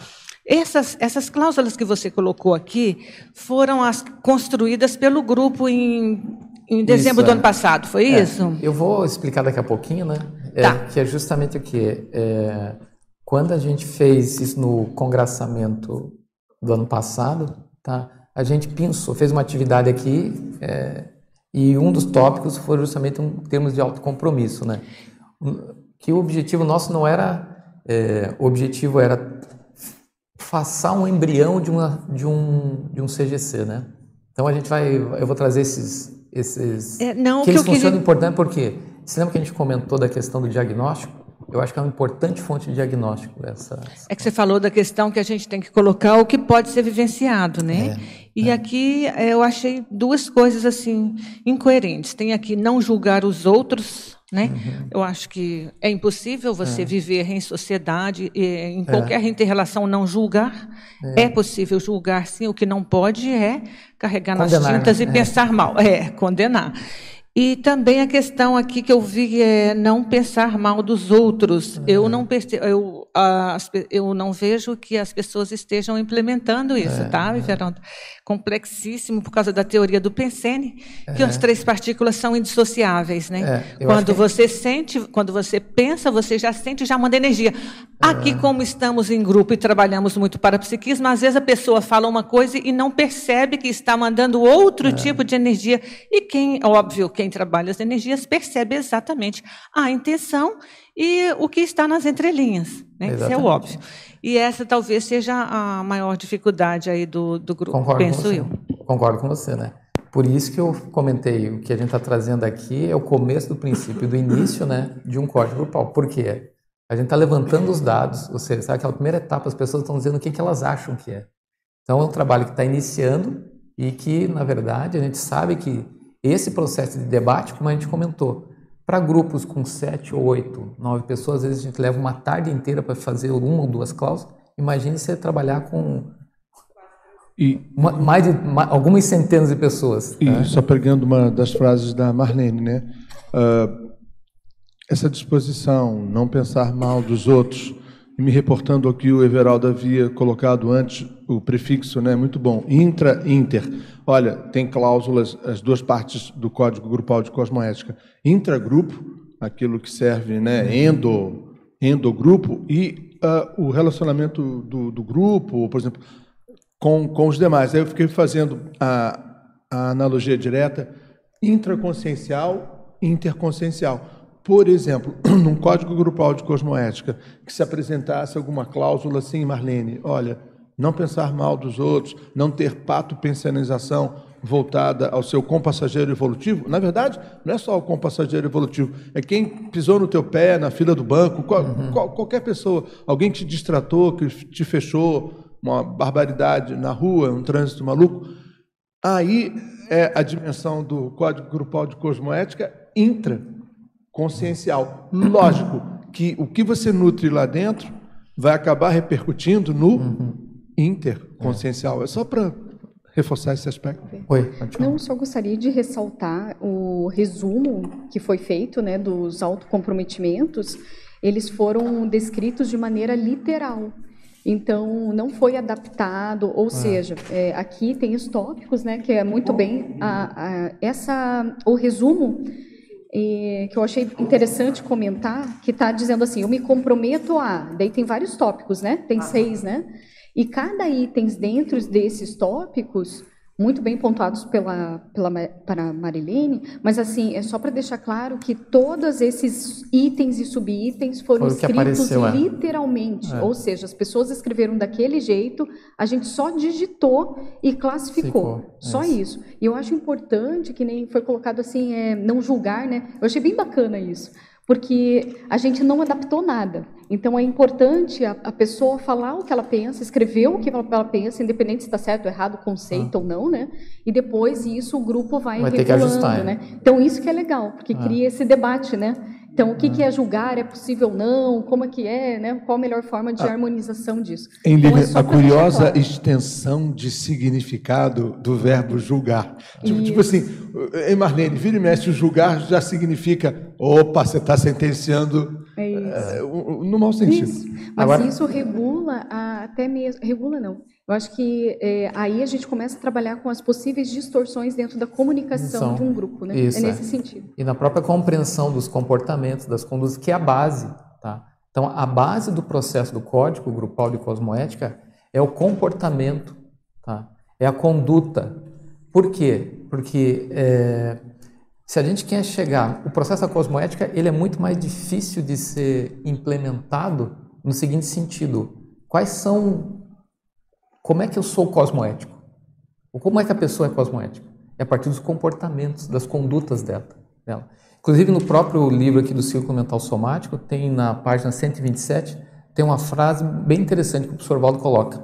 essas, essas cláusulas que você colocou aqui foram as construídas pelo grupo em, em dezembro isso, do é. ano passado, foi é. isso? Eu vou explicar daqui a pouquinho, né? É, tá. Que é justamente o que? É, quando a gente fez isso no congraçamento do ano passado, tá? a gente pensou, fez uma atividade aqui é, e um dos tópicos foi justamente um termos de autocompromisso, né? Que o objetivo nosso não era, é, o objetivo era façar um embrião de, uma, de, um, de um CGC, né? Então a gente vai, eu vou trazer esses, esses é, não, que eles que funcionam queria... importante porque você lembra que a gente comentou da questão do diagnóstico? Eu acho que é uma importante fonte de diagnóstico essa, essa. É que você falou da questão que a gente tem que colocar o que pode ser vivenciado, né? É, e é. aqui é, eu achei duas coisas assim incoerentes. Tem aqui não julgar os outros né? Uhum. Eu acho que é impossível você é. viver em sociedade, em qualquer é. interrelação, não julgar. É. é. possível julgar, sim. O que não pode é carregar condenar, nas tintas né? e é. pensar mal. É, condenar. E também a questão aqui que eu vi é não pensar mal dos outros. Uhum. Eu, não eu, as, eu não vejo que as pessoas estejam implementando isso, é, tá, Verão? complexíssimo por causa da teoria do Pensene, que é. as três partículas são indissociáveis, né? É, quando você que... sente, quando você pensa, você já sente, já manda energia. Aqui, ah. como estamos em grupo e trabalhamos muito para psiquismo, às vezes a pessoa fala uma coisa e não percebe que está mandando outro é. tipo de energia. E quem, óbvio, quem trabalha as energias percebe exatamente a intenção e o que está nas entrelinhas, né? Isso é o óbvio. E essa talvez seja a maior dificuldade aí do, do grupo, Concordo penso eu. Concordo com você, né? Por isso que eu comentei, o que a gente está trazendo aqui é o começo do princípio, do início né, de um código grupal. Por quê? A gente está levantando os dados, ou seja, sabe aquela primeira etapa, as pessoas estão dizendo o que, que elas acham que é. Então é um trabalho que está iniciando e que, na verdade, a gente sabe que esse processo de debate, como a gente comentou, para grupos com sete, oito, nove pessoas, às vezes a gente leva uma tarde inteira para fazer uma ou duas cláusulas. Imagine você trabalhar com e, mais de mais, algumas centenas de pessoas. E tá? só pegando uma das frases da Marlene, né? Uh, essa disposição, não pensar mal dos outros, e me reportando ao que o Everaldo havia colocado antes, o prefixo, né? Muito bom. Intra, inter. Olha, tem cláusulas, as duas partes do Código Grupal de Cosmoética. Intragrupo, aquilo que serve, né? Endo, endogrupo, e uh, o relacionamento do, do grupo, por exemplo, com, com os demais. Aí eu fiquei fazendo a, a analogia direta intraconsciencial e interconsciencial. Por exemplo, num código grupal de cosmoética, que se apresentasse alguma cláusula assim, Marlene, olha, não pensar mal dos outros, não ter pato-pensionização voltada ao seu compassageiro evolutivo, na verdade, não é só o compassageiro evolutivo, é quem pisou no teu pé na fila do banco, qual, uhum. qual, qualquer pessoa, alguém que te distratou, que te fechou, uma barbaridade na rua, um trânsito maluco, aí é a dimensão do código grupal de cosmoética intra consciencial. Lógico que o que você nutre lá dentro vai acabar repercutindo no uhum. interconsciencial. É só para reforçar esse aspecto. Oi. Não, só gostaria de ressaltar o resumo que foi feito, né, dos autocomprometimentos. Eles foram descritos de maneira literal. Então, não foi adaptado, ou ah. seja, é, aqui tem os tópicos, né, que é muito bem a, a, essa, o resumo que eu achei interessante comentar, que está dizendo assim, eu me comprometo a... Daí tem vários tópicos, né? Tem seis, né? E cada item dentro desses tópicos muito bem pontuados pela, pela para Marilene, mas assim, é só para deixar claro que todos esses itens e subitens foram escritos apareceu, é. literalmente, é. ou seja, as pessoas escreveram daquele jeito, a gente só digitou e classificou, Ficou, só é isso. E eu acho importante que nem foi colocado assim, é, não julgar, né? Eu achei bem bacana isso porque a gente não adaptou nada. Então é importante a, a, pessoa falar o que ela pensa, escrever o que ela, pensa, independente se está certo ou errado, conceito ah. ou não, né? E depois isso o grupo vai, vai regulando, né? Então isso que é legal, porque ah. cria esse debate, né? Então, o que, que é julgar? É possível ou não? Como é que é? Né? Qual a melhor forma de ah. harmonização disso? Em então, é a curiosa extensão de significado do verbo julgar. Tipo, tipo assim, em Marlene, vira e mexe, julgar já significa, opa, você está sentenciando é, no mau sentido. Isso. Mas Agora... isso regula até mesmo, regula não, eu acho que é, aí a gente começa a trabalhar com as possíveis distorções dentro da comunicação São, de um grupo, né? Isso, é nesse é. sentido. E na própria compreensão dos comportamentos, das condutas, que é a base, tá? Então, a base do processo do código grupal de cosmoética é o comportamento, tá? É a conduta. Por quê? Porque é, se a gente quer chegar, o processo da cosmoética ele é muito mais difícil de ser implementado no seguinte sentido: quais são como é que eu sou cosmoético? Ou como é que a pessoa é cosmoética? É a partir dos comportamentos, das condutas dela. dela. Inclusive, no próprio livro aqui do Círculo Mental Somático, tem na página 127, tem uma frase bem interessante que o professor Valdo coloca.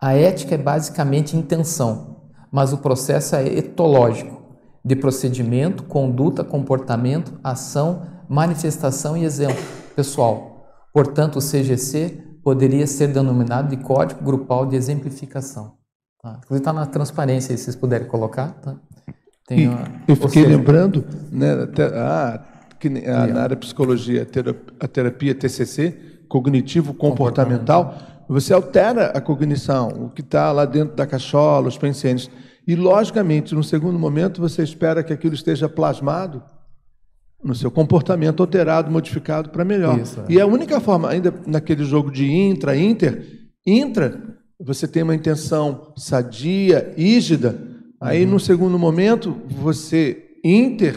A ética é basicamente intenção, mas o processo é etológico, de procedimento, conduta, comportamento, ação, manifestação e exemplo pessoal. Portanto, o CGC poderia ser denominado de código grupal de exemplificação. Tá? Inclusive está na transparência, se vocês puderem colocar. Tá? Tem uma, eu fiquei seja, lembrando, né, até, ah, que, a, na área de psicologia, a terapia TCC, cognitivo-comportamental, comportamental. você altera a cognição, o que está lá dentro da cachola, os pensamentos. E, logicamente, no segundo momento, você espera que aquilo esteja plasmado no seu comportamento alterado, modificado para melhor. Isso, é. E a única forma, ainda naquele jogo de intra, inter, intra, você tem uma intenção sadia, rígida, aí uhum. no segundo momento, você inter,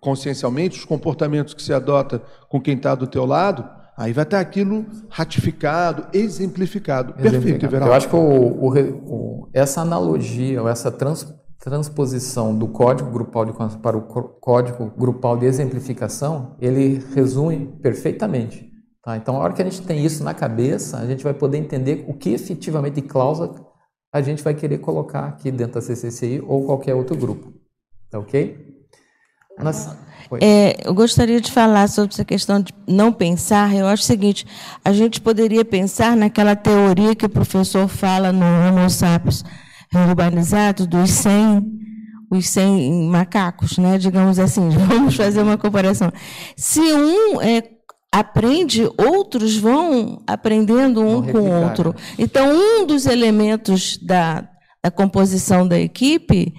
consciencialmente, os comportamentos que se adota com quem está do teu lado, aí vai estar aquilo ratificado, exemplificado. exemplificado. Perfeito, Everaldo. Eu acho que o, o, o, essa analogia, ou essa trans, transposição do código grupal de para o código grupal de exemplificação, ele resume perfeitamente. Tá? Então, a hora que a gente tem isso na cabeça, a gente vai poder entender o que efetivamente de cláusula a gente vai querer colocar aqui dentro da CCCI ou qualquer outro grupo. Tá ok? Nós... É, eu gostaria de falar sobre essa questão de não pensar. Eu acho o seguinte: a gente poderia pensar naquela teoria que o professor fala no Homo sapiens urbanizados dos 100, os 100 macacos, né? digamos assim, vamos fazer uma comparação. Se um é, aprende, outros vão aprendendo um com o outro. Então, um dos elementos da, da composição da equipe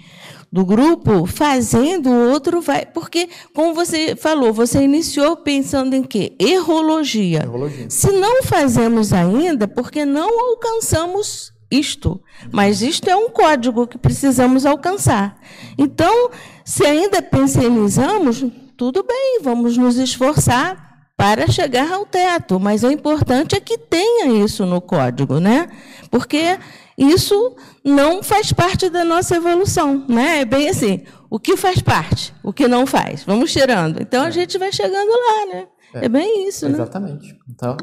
do grupo, fazendo o outro vai. Porque, como você falou, você iniciou pensando em quê? Errologia. Errologia. Se não fazemos ainda, porque não alcançamos isto, mas isto é um código que precisamos alcançar. Então, se ainda pensionizamos, tudo bem, vamos nos esforçar para chegar ao teto, mas o importante é que tenha isso no código, né? Porque isso não faz parte da nossa evolução, né? É bem assim, o que faz parte, o que não faz, vamos tirando. Então a gente vai chegando lá, né? É, é bem isso, né? Exatamente. Então,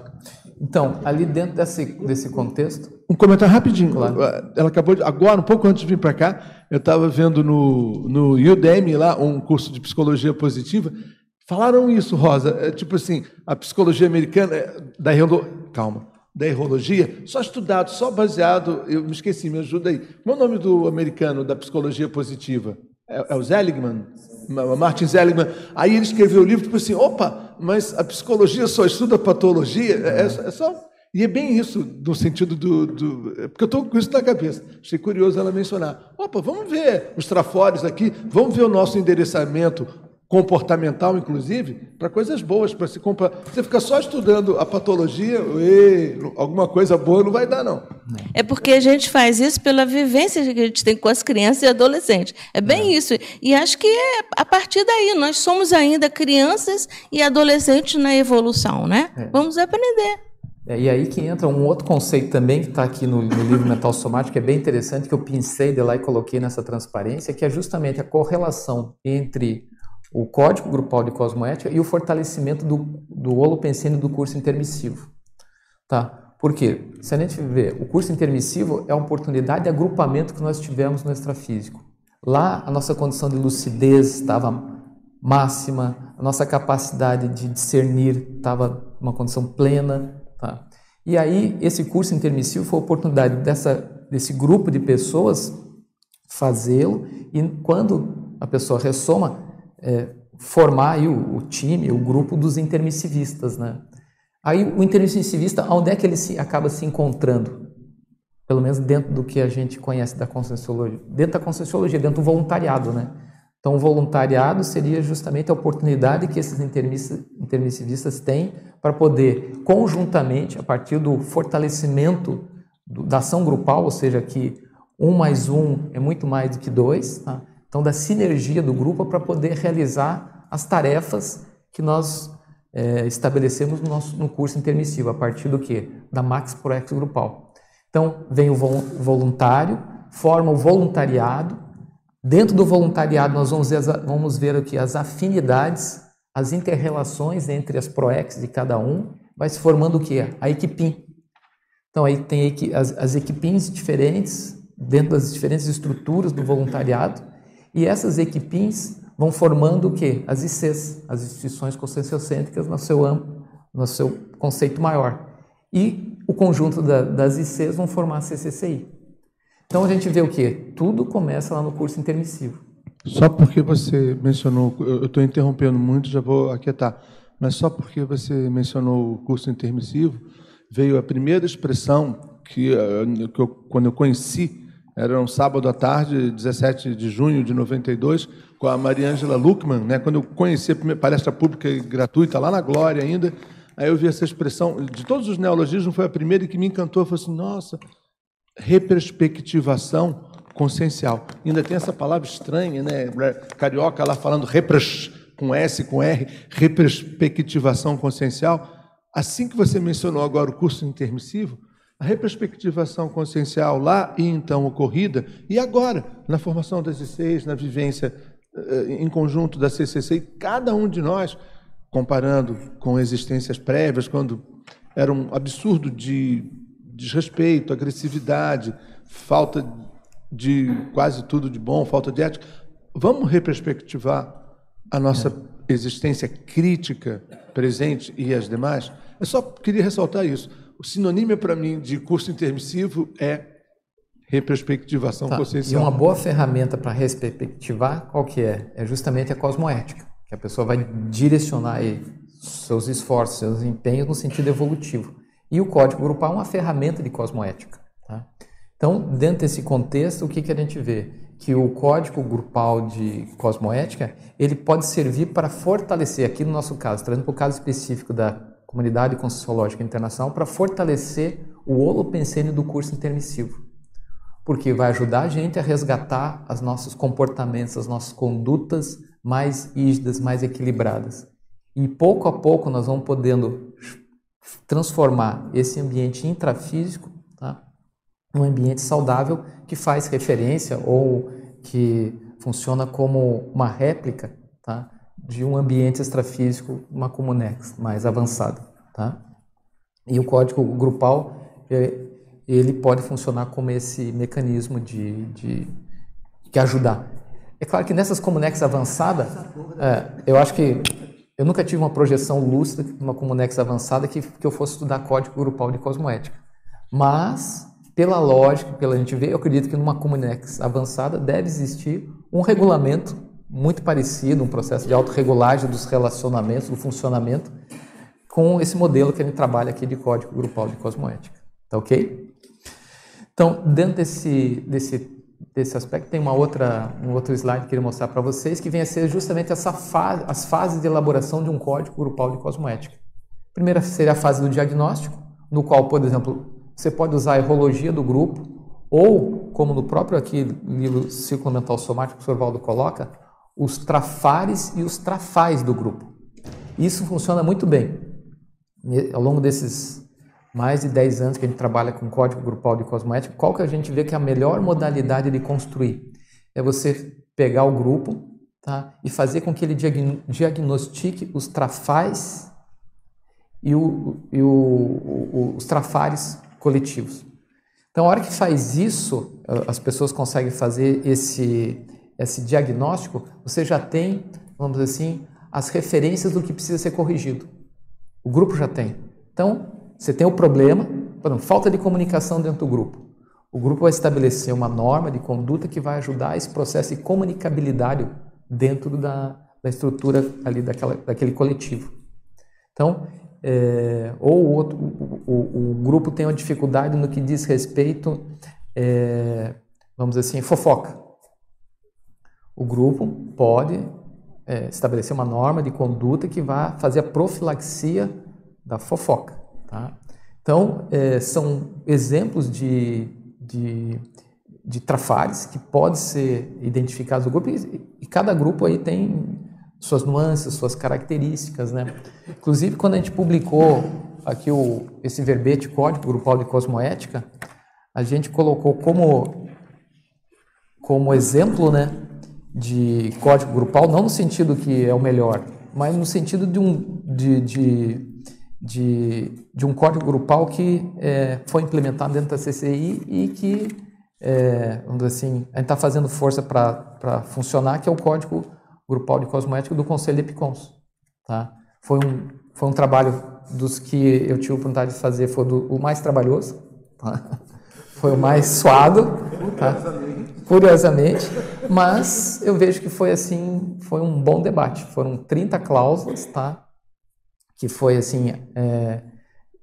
então, ali dentro desse, desse contexto. Um comentário rapidinho. Claro. Ela acabou de, agora, um pouco antes de vir para cá, eu estava vendo no, no Udemy lá um curso de psicologia positiva. Falaram isso, Rosa. É, tipo assim, a psicologia americana é, da calma, da errologia, só estudado, só baseado. Eu me esqueci, me ajuda aí. Qual é o nome do americano da psicologia positiva? É, é o Seligman? Martin Seligman. Aí ele escreveu o livro, tipo assim, opa, mas a psicologia só estuda patologia? É, é, é só... E é bem isso, no sentido do... do porque eu estou com isso na cabeça. Achei curioso ela mencionar. Opa, vamos ver os trafores aqui, vamos ver o nosso endereçamento comportamental, inclusive, para coisas boas, para se comprar. Você fica só estudando a patologia, e alguma coisa boa não vai dar, não. É porque a gente faz isso pela vivência que a gente tem com as crianças e adolescentes. É bem é. isso. E acho que é a partir daí. Nós somos ainda crianças e adolescentes na evolução, né? É. Vamos aprender. É, e aí que entra um outro conceito também que está aqui no, no, livro Mental Somático, que é bem interessante, que eu pincei de lá e coloquei nessa transparência, que é justamente a correlação entre o código grupal de cosmoética e o fortalecimento do, do holopensene do curso intermissivo. Tá? Por quê? Se a gente vê, o curso intermissivo é a oportunidade de agrupamento que nós tivemos no extrafísico. Lá, a nossa condição de lucidez estava máxima, a nossa capacidade de discernir estava uma condição plena. Tá? E aí, esse curso intermissivo foi a oportunidade dessa, desse grupo de pessoas fazê-lo, e quando a pessoa ressoma, é, formar o, o, time, o grupo dos intermissivistas, né? Aí o intermissivista, onde é que ele se, acaba se encontrando? Pelo menos dentro do que a gente conhece da conscienciologia. Dentro da conscienciologia, dentro do voluntariado, né? Então, o voluntariado seria justamente a oportunidade que esses intermissivistas têm para poder, conjuntamente, a partir do fortalecimento da ação grupal, ou seja, que um mais um é muito mais do que dois, tá? Então da sinergia do grupo para poder realizar as tarefas que nós é, estabelecemos no nosso no curso intermissivo, a partir do que? Da Max Proex grupal. Então, vem o voluntário, forma o voluntariado. Dentro do voluntariado, nós vamos ver, vamos ver aqui as afinidades, as interrelações entre as ProEx de cada um, vai se formando o que? A equipim. Então, aí tem as, as equipins diferentes, dentro das diferentes estruturas do voluntariado, e essas equipins vão formando o quê? As ICs, as instituições conscienciocêntricas no seu amplo, no seu conceito maior. E o conjunto da, das ICs vão formar a CCCI. Então a gente vê o quê? Tudo começa lá no curso intermissivo. Só porque você mencionou, eu estou interrompendo muito, já vou aquietar, mas só porque você mencionou o curso intermissivo, veio a primeira expressão que, eh, que eu, quando eu conheci era um sábado à tarde, 17 de junho de 92, com a Mariângela Luckman, né? quando eu conheci a primeira palestra pública gratuita, lá na Glória ainda, aí eu vi essa expressão, de todos os neologismos, foi a primeira que me encantou, eu falei assim, nossa, reperspectivação consciencial. Ainda tem essa palavra estranha, né? Carioca lá falando repres, com S, com R, reperspectivação consciencial. Assim que você mencionou agora o curso intermissivo, a reperspectivação consciencial lá e então ocorrida, e agora, na formação das ICs, na vivência eh, em conjunto da CCC, e cada um de nós, comparando com existências prévias, quando era um absurdo de desrespeito, agressividade, falta de quase tudo de bom, falta de ética, vamos reperspectivar a nossa existência crítica presente e as demais? Eu só queria ressaltar isso o sinônimo para mim de curso intermissivo é reperspectivação tá. consciencial. E uma boa ferramenta para reperspectivar, qual que é? É justamente a cosmoética, que a pessoa vai direcionar seus esforços, seus empenhos no sentido evolutivo. E o código grupal é uma ferramenta de cosmoética. Tá? Então, dentro desse contexto, o que, que a gente vê? Que o código grupal de cosmoética, ele pode servir para fortalecer, aqui no nosso caso, trazendo para o caso específico da Comunidade Conscienciológica Internacional para fortalecer o holopensene do curso intermissivo. Porque vai ajudar a gente a resgatar os nossos comportamentos, as nossas condutas mais rígidas, mais equilibradas. E pouco a pouco nós vamos podendo transformar esse ambiente intrafísico tá, num ambiente saudável que faz referência ou que funciona como uma réplica tá, de um ambiente extrafísico, uma Comunex mais avançada. Tá? E o código grupal é, ele pode funcionar como esse mecanismo de, de, de ajudar. É claro que nessas Comunex avançada, é, eu acho que eu nunca tive uma projeção lúcida uma Comunex avançada que, que eu fosse estudar código grupal de cosmoética. Mas, pela lógica, pela gente ver, eu acredito que numa Comunex avançada deve existir um regulamento muito parecido, um processo de autorregulagem dos relacionamentos, do funcionamento, com esse modelo que a gente trabalha aqui de código grupal de cosmoética. Tá ok? Então, dentro desse, desse desse aspecto, tem uma outra, um outro slide que eu queria mostrar para vocês, que vem a ser justamente essa fase, as fases de elaboração de um código grupal de cosmoética. A primeira seria a fase do diagnóstico, no qual, por exemplo, você pode usar a errologia do grupo, ou, como no próprio aqui livro Círculo Mental Somático que o Sr. Valdo coloca, os trafares e os trafais do grupo. Isso funciona muito bem. Ao longo desses mais de 10 anos que a gente trabalha com código grupal de cosmoética, qual que a gente vê que é a melhor modalidade de construir? É você pegar o grupo tá, e fazer com que ele diagnostique os trafais e, o, e o, o, os trafares coletivos. Então, a hora que faz isso, as pessoas conseguem fazer esse, esse diagnóstico, você já tem, vamos dizer assim, as referências do que precisa ser corrigido. O grupo já tem. Então, você tem o problema, exemplo, falta de comunicação dentro do grupo. O grupo vai estabelecer uma norma de conduta que vai ajudar esse processo de comunicabilidade dentro da, da estrutura ali daquela, daquele coletivo. Então, é, ou o, outro, o, o, o, grupo tem uma dificuldade no que diz respeito, é, vamos dizer assim, fofoca. O grupo pode é, estabelecer uma norma de conduta que vai fazer a profilaxia da fofoca. Tá? Então, é, são exemplos de, de, de trafares que podem ser identificados no grupo e, e cada grupo aí tem suas nuances, suas características, né? Inclusive, quando a gente publicou aqui o, esse verbete Código Grupal de Cosmoética, a gente colocou como, como exemplo, né, de código grupal, não no sentido que é o melhor, mas no sentido de um, de, de, de, de um código grupal que é, foi implementado dentro da CCI e que, é, vamos dizer assim, a gente está fazendo força para funcionar, que é o código grupal de cosmoética do Conselho de Epicons. Tá? Foi, um, foi um trabalho dos que eu tive a oportunidade de fazer, foi do, o mais trabalhoso, tá? foi o mais suado, tá? curiosamente, mas eu vejo que foi assim, foi um bom debate. Foram 30 cláusulas, tá? que foi assim é,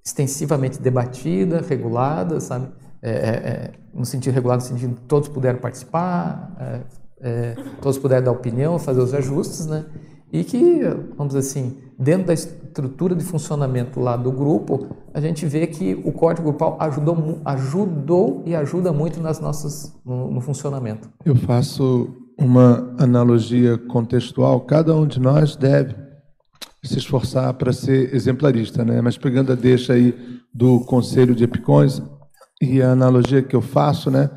extensivamente debatida, regulada, sabe? É, é, é no sentido regulado, no sentido que todos puderam participar, é, é, todos puderam dar opinião, fazer os ajustes, né? E que, vamos dizer assim, dentro da estrutura de funcionamento lá do grupo, a gente vê que o código grupal ajudou, ajudou e ajuda muito nas nossas, no, no funcionamento. Eu faço uma analogia contextual. Cada um de nós deve se esforçar para ser exemplarista, né? Mas pegando a deixa aí do Conselho de Epicões e a analogia que eu faço, né?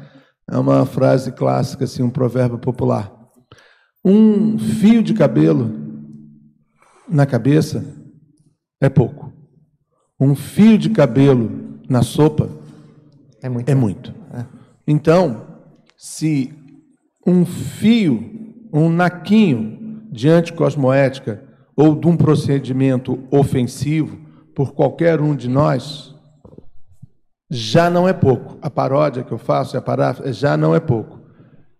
É uma frase clássica, assim, um provérbio popular. Um fio de cabelo na cabeça é pouco. Um fio de cabelo na sopa é muito. É muito. É. Então, se um fio, um naquinho de anticosmoética ou de um procedimento ofensivo por qualquer um de nós, já não é pouco. A paródia que eu faço, a paráfrase, já não é pouco.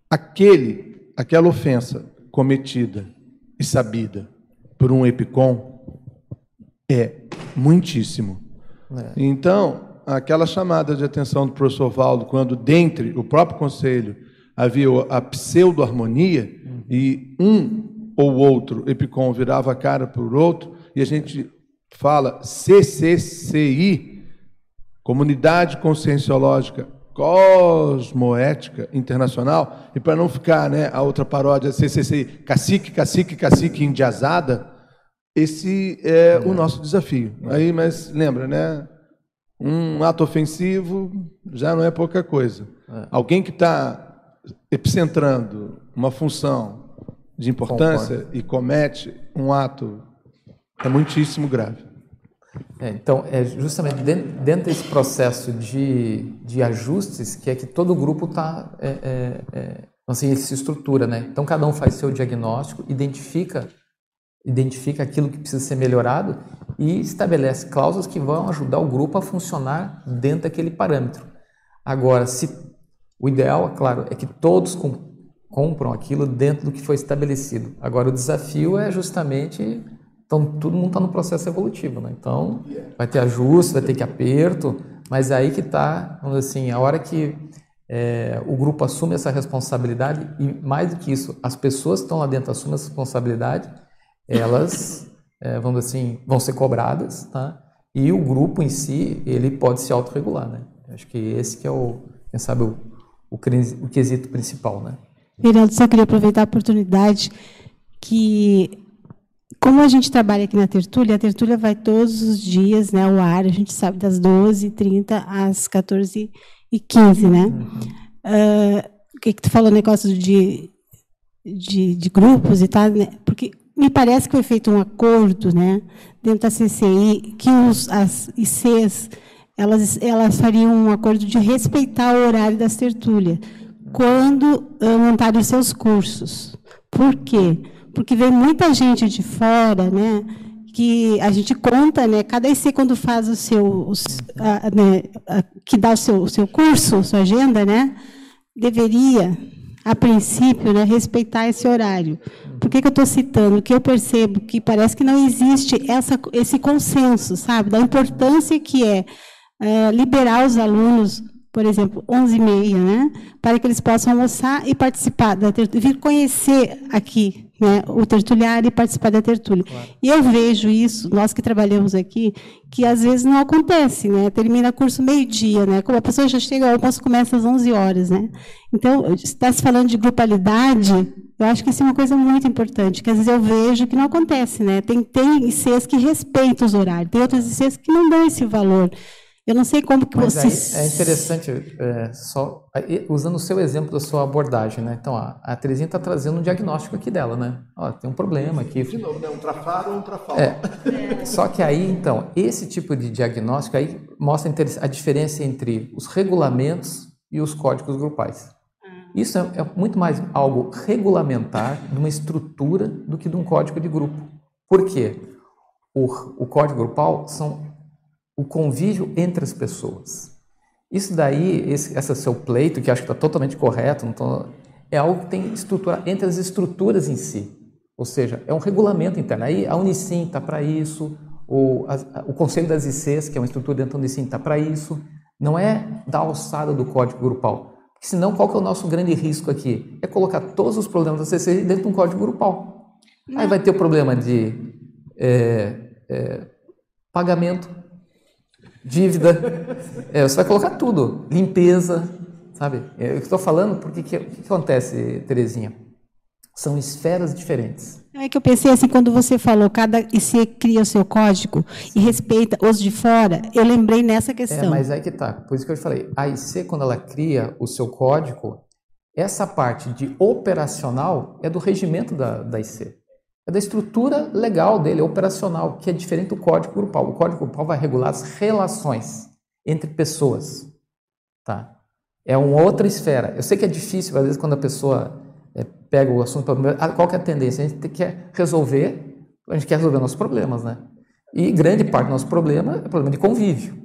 Aquele, aquela ofensa cometida e sabida por um epicom é muitíssimo. É. Então, aquela chamada de atenção do professor Valdo, quando dentre o próprio conselho havia a pseudo-harmonia uhum. e um ou outro epicom virava a cara para o outro, e a gente fala CCCI, Comunidade Conscienciológica Cosmoética Internacional, e para não ficar né, a outra paródia CCC, cacique, cacique, cacique indiazada, esse é o nosso desafio. Aí, mas lembra, né? Um ato ofensivo já não é pouca coisa. É. Alguém que está epicentrando uma função de importância Concordo. e comete um ato é muitíssimo grave. É, então, é justamente dentro, desse processo de, de ajustes que é que todo grupo está, é, é, é, assim, se estrutura, né? Então, cada um faz seu diagnóstico, identifica, identifica aquilo que precisa ser melhorado e estabelece cláusulas que vão ajudar o grupo a funcionar dentro daquele parâmetro. Agora, se o ideal, é claro, é que todos com, compram aquilo dentro do que foi estabelecido. Agora, o desafio é justamente então, todo mundo está no processo evolutivo, né? Então, vai ter ajuste, vai ter que aperto, mas é aí que está, vamos dizer assim, a hora que é, o grupo assume essa responsabilidade e, mais do que isso, as pessoas que estão lá dentro assumem essa responsabilidade, elas, é, vamos assim, vão ser cobradas, tá? E o grupo em si, ele pode se autorregular, né? Acho que esse que é o, quem sabe, o, o, o quesito principal, né? Fernando, só queria aproveitar a oportunidade que como a gente trabalha aqui na Tertúlia, a Tertúlia vai todos os dias né, ao ar, a gente sabe, das 12h30 às 14h15, né? Uh, o que, que tu falou, negócio de, de, de grupos e tal, né? Porque me parece que foi feito um acordo né, dentro da CCI que os, as ICs elas, elas fariam um acordo de respeitar o horário das tertúlias quando uh, montarem os seus cursos. Por quê? porque vem muita gente de fora, né? Que a gente conta, né? Cada IC quando faz o seu, os, a, né, a, que dá o seu, o seu curso, sua agenda, né? Deveria, a princípio, né, respeitar esse horário. Por que, que eu estou citando? Que eu percebo que parece que não existe essa, esse consenso, sabe, da importância que é, é liberar os alunos por exemplo, 11h30, né? para que eles possam almoçar e participar vir conhecer aqui né, o tertuliário e participar da tertúlia. Claro. E eu vejo isso, nós que trabalhamos aqui, que às vezes não acontece, né? termina curso meio-dia, né? como a pessoa já chega, o almoço começa às 11 horas. Né? Então, está se falando de grupalidade, eu acho que isso é uma coisa muito importante, que às vezes eu vejo que não acontece. Né? Tem, tem ICs que respeitam os horários, tem outros ICs que não dão esse valor. Eu não sei como que vocês... é interessante, é, só usando o seu exemplo da sua abordagem, né? Então, ó, a Terezinha está trazendo um diagnóstico aqui dela, né? Ó, tem um problema aqui. De novo, né? Um trafar ou um trafal. É. Só que aí, então, esse tipo de diagnóstico aí mostra a diferença entre os regulamentos e os códigos grupais. Ah. Isso é, é muito mais algo regulamentar de uma estrutura do que de um código de grupo. Por quê? O, o código grupal são o convívio entre as pessoas. Isso daí, esse, esse seu pleito, que acho que está totalmente correto, tô, é algo que tem estrutura entre as estruturas em si. Ou seja, é um regulamento interno. Aí a Unicim está para isso, o, a, o Conselho das ICs, que é uma estrutura dentro da Unicim, está para isso. Não é da alçada do código grupal. Porque senão, qual que é o nosso grande risco aqui? É colocar todos os problemas da CC dentro de um código grupal. Não. Aí vai ter o problema de é, é, pagamento, dívida. É, você vai colocar tudo. Limpeza, sabe? É, eu estou falando porque o que, que acontece, Terezinha? São esferas diferentes. É que eu pensei assim, quando você falou, cada IC cria o seu código e respeita os de fora, eu lembrei nessa questão. É, mas aí que tá. Por isso que eu falei, a IC, quando ela cria o seu código, essa parte de operacional é do regimento da, da IC é da estrutura legal dele, operacional, que é diferente do código grupal. O código grupal vai regular as relações entre pessoas. Tá? É uma outra esfera. Eu sei que é difícil, às vezes, quando a pessoa é, pega o assunto, ah, qual é a tendência? A gente quer resolver, a gente quer resolver nossos problemas, né? E grande parte do nosso problema é problema de convívio.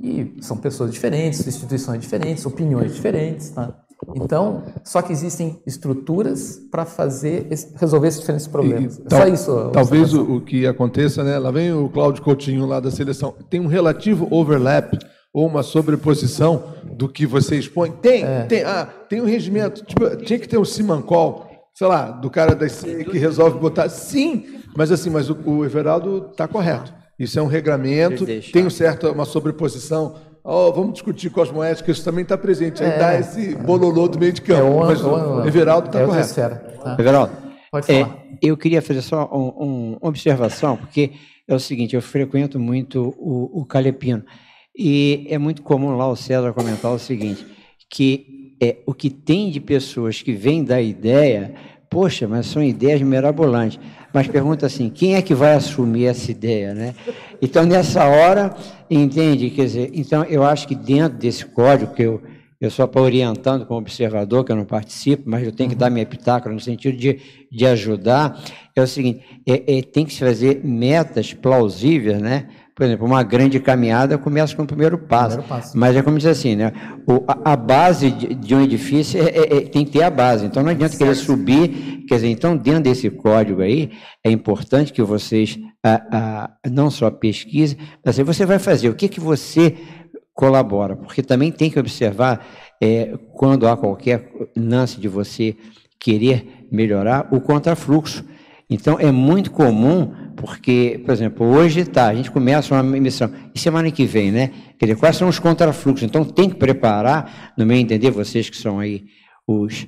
E são pessoas diferentes, instituições diferentes, opiniões diferentes, tá? Então, só que existem estruturas para fazer resolver esses diferentes problemas. E, só isso. Talvez o, o, que aconteça, né? Lá vem o Cláudio Coutinho lá da seleção. Tem um relativo overlap ou uma sobreposição do que você expõe? Tem, é. tem. Ah, tem um regimento. Tipo, tinha que ter um Simancol, sei lá, do cara da C que resolve botar. Sim, mas assim, mas o, o Everaldo está correto. Isso é um regramento, tem um certo, uma sobreposição Oh, vamos discutir cosmoética, isso também está presente. Aí é, dá esse bololô do meio de campo. É uma, mas o Everaldo está é correto. Esfera, tá? Everaldo, Pode é, falar. É, eu queria fazer só um, um, uma observação, porque é o seguinte, eu frequento muito o, o Calepino, e é muito comum lá o César comentar o seguinte, que é, o que tem de pessoas que vêm da ideia, poxa, mas são ideias mirabolantes mas pergunta assim: quem é que vai assumir essa ideia, né? Então, nessa hora, entende? Quer dizer, então, eu acho que dentro desse código, que eu, eu só para orientando como observador, que eu não participo, mas eu tenho que dar minha pitaca no sentido de, de ajudar, é o seguinte: é, é, tem que se fazer metas plausíveis, né? Por exemplo, uma grande caminhada começa com o primeiro passo. Primeiro passo. Mas é como diz assim, né? O, a, a, base de, de, um edifício é, é, é, tem que ter a base. Então não adianta querer subir. Quer dizer, então dentro desse código aí, é importante que vocês a, a, não só pesquisem, mas você vai fazer o que, que você colabora, porque também tem que observar é, quando há qualquer lance de você querer melhorar o contrafluxo. Então, é muito comum, porque, por exemplo, hoje tá, a gente começa uma emissão, e semana que vem, né? Quer dizer, quais são os contrafluxos? Então, tem que preparar, no meu entender, vocês que são aí os,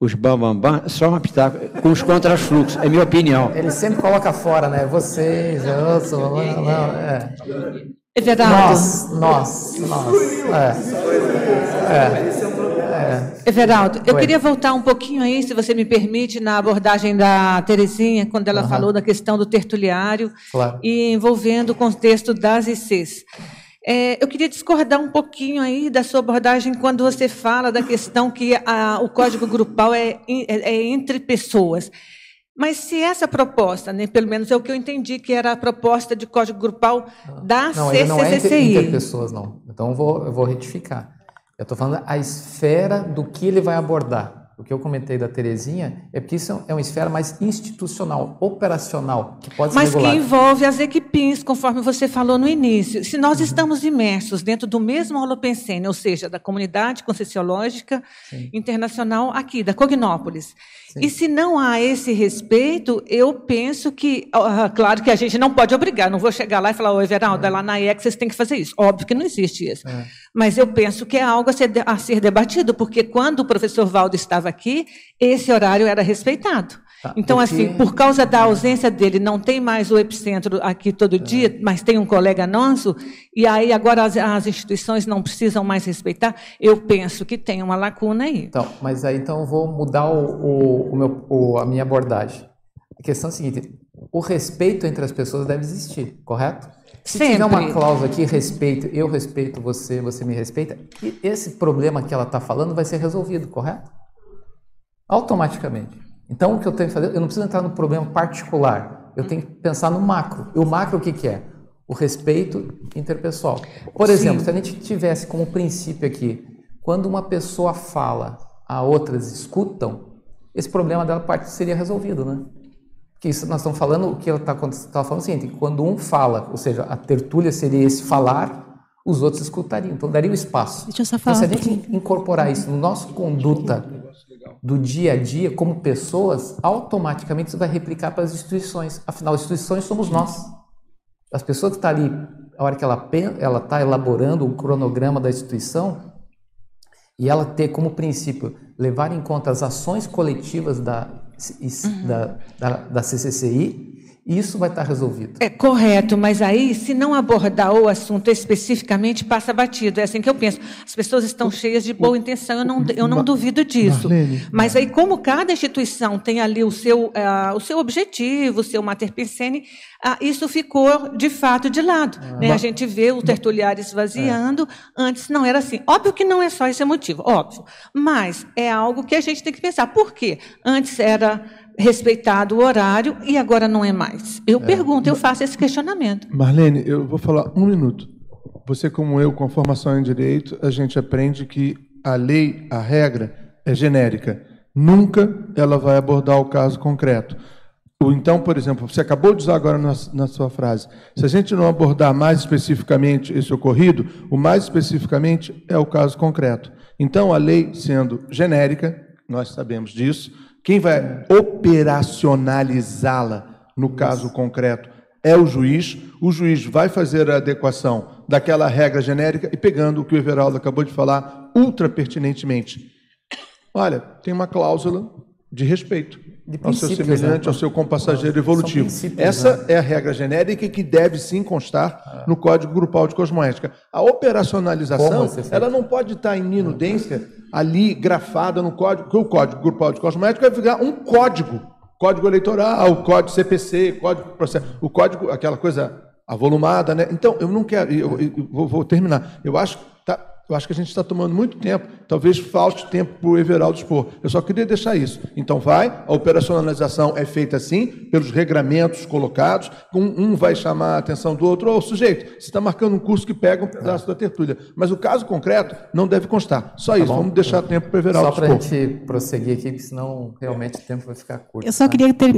os bambambam, bam, bam, só uma pitaco com os contrafluxos, é minha opinião. Ele sempre coloca fora, né? Vocês, eu sou, não, é. É verdade. Nós, nós, nós. É. É. É. Everaldo, eu Oi. queria voltar um pouquinho aí, se você me permite, na abordagem da Terezinha, quando ela uhum. falou da questão do tertuliário claro. e envolvendo o contexto das ICs. É, eu queria discordar um pouquinho aí da sua abordagem quando você fala da questão que a, o código grupal é, é, é, entre pessoas. Mas se essa proposta, né, pelo menos é o que eu entendi que era a proposta de código grupal da não, CCCI. Não, é entre, entre pessoas, não. Então eu vou, eu vou retificar. Eu estou falando a esfera do que ele vai abordar. O que eu comentei da Terezinha é porque isso é uma esfera mais institucional, operacional, que pode Mas ser Mas que envolve as equipes, conforme você falou no início. Se nós uhum. estamos imersos dentro do mesmo holopensene, ou seja, da comunidade conscienciológica Sim. internacional aqui, da Cognópolis, Sim. E se não há esse respeito, eu penso que, claro que a gente não pode obrigar, não vou chegar lá e falar, ô Everaldo, é. lá na IEC vocês têm que fazer isso. Óbvio que não existe isso. É. Mas eu penso que é algo a ser, a ser debatido, porque quando o professor Valdo estava aqui, esse horário era respeitado. Tá, então, porque... assim, por causa da ausência dele, não tem mais o epicentro aqui todo tá. dia, mas tem um colega nosso, e aí agora as, as, instituições não precisam mais respeitar, eu penso que tem uma lacuna aí. Então, mas aí então eu vou mudar o, o, o meu, o, a minha abordagem. A questão é a seguinte: o respeito entre as pessoas deve existir, correto? Se Sempre. tiver uma cláusula aqui, respeito, eu respeito você, você me respeita, esse problema que ela está falando vai ser resolvido, correto? Automaticamente. Então, o que eu tenho que fazer, eu não preciso entrar no problema particular, eu tenho que pensar no macro. E o macro o que, que é? O respeito interpessoal. Por Sim. exemplo, se a gente tivesse como princípio aqui, quando uma pessoa fala, a outras escutam, esse problema dela parte seria resolvido, né? Que isso nós estamos falando, o que ela está tá falando é o seguinte, quando um fala, ou seja, a tertúlia seria esse falar, os outros escutariam, então daria o espaço. Deixa eu só falar. Então, se a gente incorporar isso no nosso conduta do dia a dia como pessoas, automaticamente isso vai replicar para as instituições. Afinal, as instituições somos nós. As pessoas que estão tá ali, a hora que ela ela está elaborando o cronograma da instituição e ela ter como princípio levar em conta as ações coletivas da, uhum. da, da, da CCCI, isso vai estar resolvido. É correto, mas aí, se não abordar o assunto especificamente, passa batido. É assim que eu penso. As pessoas estão cheias de boa intenção, eu não, eu não duvido disso. Marlene, mas aí, como cada instituição tem ali o seu, uh, o seu objetivo, o seu mater pensene, uh, isso ficou de fato de lado. Ah, né? A gente vê o tertuliar esvaziando, é. antes não era assim. Óbvio que não é só esse motivo, óbvio. Mas é algo que a gente tem que pensar. Por quê? Antes era respeitado o horário e agora não é mais? Eu é. pergunto, eu faço esse questionamento. Marlene, eu vou falar um minuto. Você, como eu, com formação em direito, a gente aprende que a lei, a regra, é genérica. Nunca ela vai abordar o caso concreto. Ou então, por exemplo, você acabou de usar agora na, na, sua frase, se a gente não abordar mais especificamente esse ocorrido, o mais especificamente é o caso concreto. Então, a lei sendo genérica, nós sabemos disso, quem vai operacionalizá-la, no caso concreto, é o juiz. O juiz vai fazer a adequação daquela regra genérica e pegando o que o Everaldo acabou de falar ultra pertinentemente. Olha, tem uma cláusula de respeito de ao seu semelhante, né? ao seu compassageiro evolutivo. Essa né? é a regra genérica que deve sim constar ah. no Código Grupal de Cosmoética. A operacionalização, ela não pode estar em minudência ali grafada no código, porque o Código Grupal de Cosmoética vai virar um código. Código eleitoral, código CPC, código processo, o código, aquela coisa avolumada, né? Então, eu não quero, eu, eu, eu vou, vou terminar. Eu acho que eu acho que a gente está tomando muito tempo, talvez falte tempo para o Everaldo expor. Eu só queria deixar isso. Então, vai, a operacionalização é feita assim, pelos regramentos colocados, um, um vai chamar a atenção do outro, ô sujeito, você está marcando um curso que pega um pedaço da tertúlia. Mas o caso concreto não deve constar. Só tá isso, bom. vamos deixar tempo para o Everaldo Só para a gente prosseguir aqui, porque senão realmente o tempo vai ficar curto. Eu só tá? queria ter,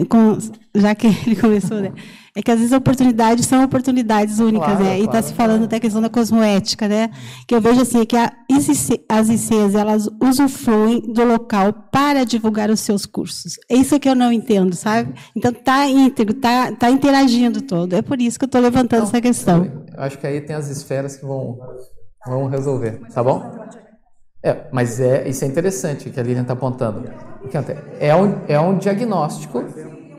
já que ele começou, né? É que às vezes oportunidades são oportunidades únicas, claro, né? E está se falando até a questão da cosmoética, né? Que eu vejo assim, é que a, as ICs, elas usufruem do local para divulgar os seus cursos. É isso que eu não entendo, sabe? Então está íntegro, está tá interagindo todo. É por isso que eu estou levantando então, essa questão. Acho que aí tem as esferas que vão, vão resolver, tá bom? É, mas é, isso é interessante que a Lilian está apontando. É um, é um diagnóstico.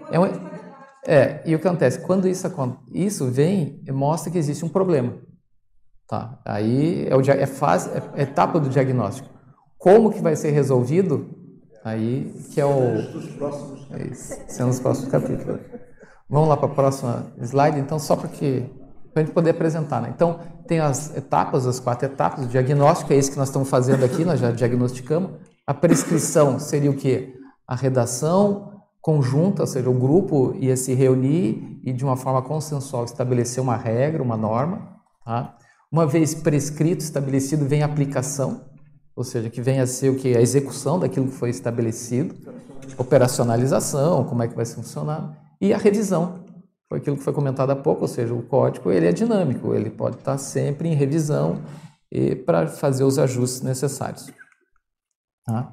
É, um, é, e o que acontece? Quando isso, isso vem, mostra que existe um problema. Tá? Aí é, o, é, fase, é etapa do diagnóstico. Como que vai ser resolvido? Aí que é o. É sendo os próximos capítulos. Vamos lá para a próxima slide, então, só para a gente poder apresentar. Né? Então, tem as etapas, as quatro etapas, o diagnóstico é isso que nós estamos fazendo aqui, nós já diagnosticamos. A prescrição seria o quê? A redação conjunta, ou seja, o grupo ia se reunir e de uma forma consensual estabelecer uma regra, uma norma. Tá? Uma vez prescrito, estabelecido, vem a aplicação, ou seja, que vem a ser o que? A execução daquilo que foi estabelecido, operacionalização, como é que vai funcionar, e a revisão, foi aquilo que foi comentado há pouco, ou seja, o código ele é dinâmico, ele pode estar sempre em revisão para fazer os ajustes necessários. Tá?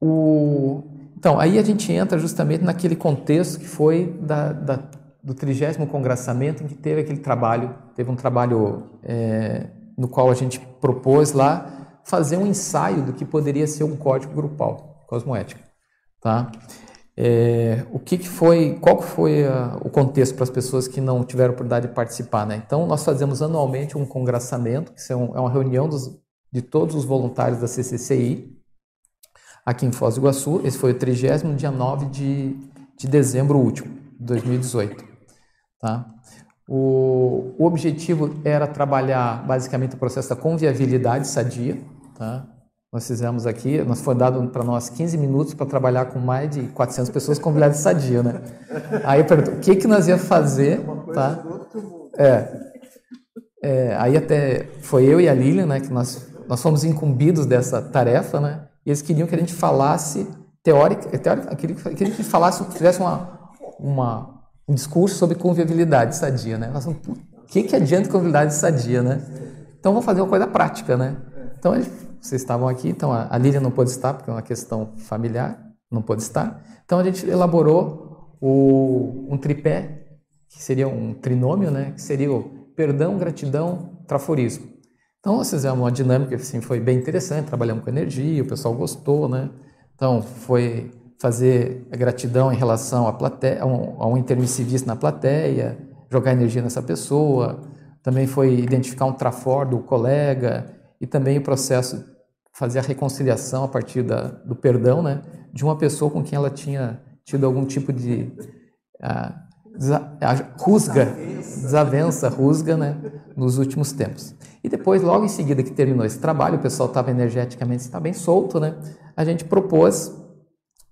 O, então, aí a gente entra justamente naquele contexto que foi da, da, do trigésimo congraçamento, em que teve aquele trabalho, teve um trabalho é, no qual a gente propôs lá fazer um ensaio do que poderia ser um código grupal, cosmoética. Tá? É, o que, que, foi, qual que foi a, o contexto para as pessoas que não tiveram oportunidade de participar? Né? Então, nós fazemos anualmente um congraçamento, que é, um, é uma reunião dos, de todos os voluntários da CCCI, aqui em Foz do Iguaçu. Esse foi o 30 dia 9 de, de dezembro último, de 2018. Tá? O, o objetivo era trabalhar basicamente o processo da conviabilidade sadia, tá? Nós fizemos aqui, nós foi dado para nós 15 minutos para trabalhar com mais de 400 pessoas com habilidade sadia, né? Aí eu pergunto, o que que nós ia fazer, tá? É, é, aí até foi eu e a Lilian, né, que nós nós fomos incumbidos dessa tarefa, né? Eles queriam que a gente falasse teórica, teórica queriam que a gente falasse, fizesse uma, uma um discurso sobre conviabilidade sadia, né? Nós, o que que adianta conviabilidade sadia, né? Então vamos fazer uma coisa prática, né? Então vocês estavam aqui, então a Lília não pôde estar, porque é uma questão familiar, não pôde estar. Então a gente elaborou o, um tripé, que seria um trinômio, né? que seria o perdão, gratidão, traforismo. Então nós fizemos uma dinâmica assim, foi bem interessante, trabalhamos com energia, o pessoal gostou, né? Então foi fazer a gratidão em relação à plateia, a um, a um intermissivista na plateia, jogar energia nessa pessoa, também foi identificar um trafor do colega e também o processo fazer a reconciliação a partir da, do perdão, né, de uma pessoa com quem ela tinha tido algum tipo de uh, rusga, desavença, rusga, né, nos últimos tempos. E depois, logo em seguida que terminou esse trabalho, o pessoal estava energeticamente está bem solto, né, a gente propôs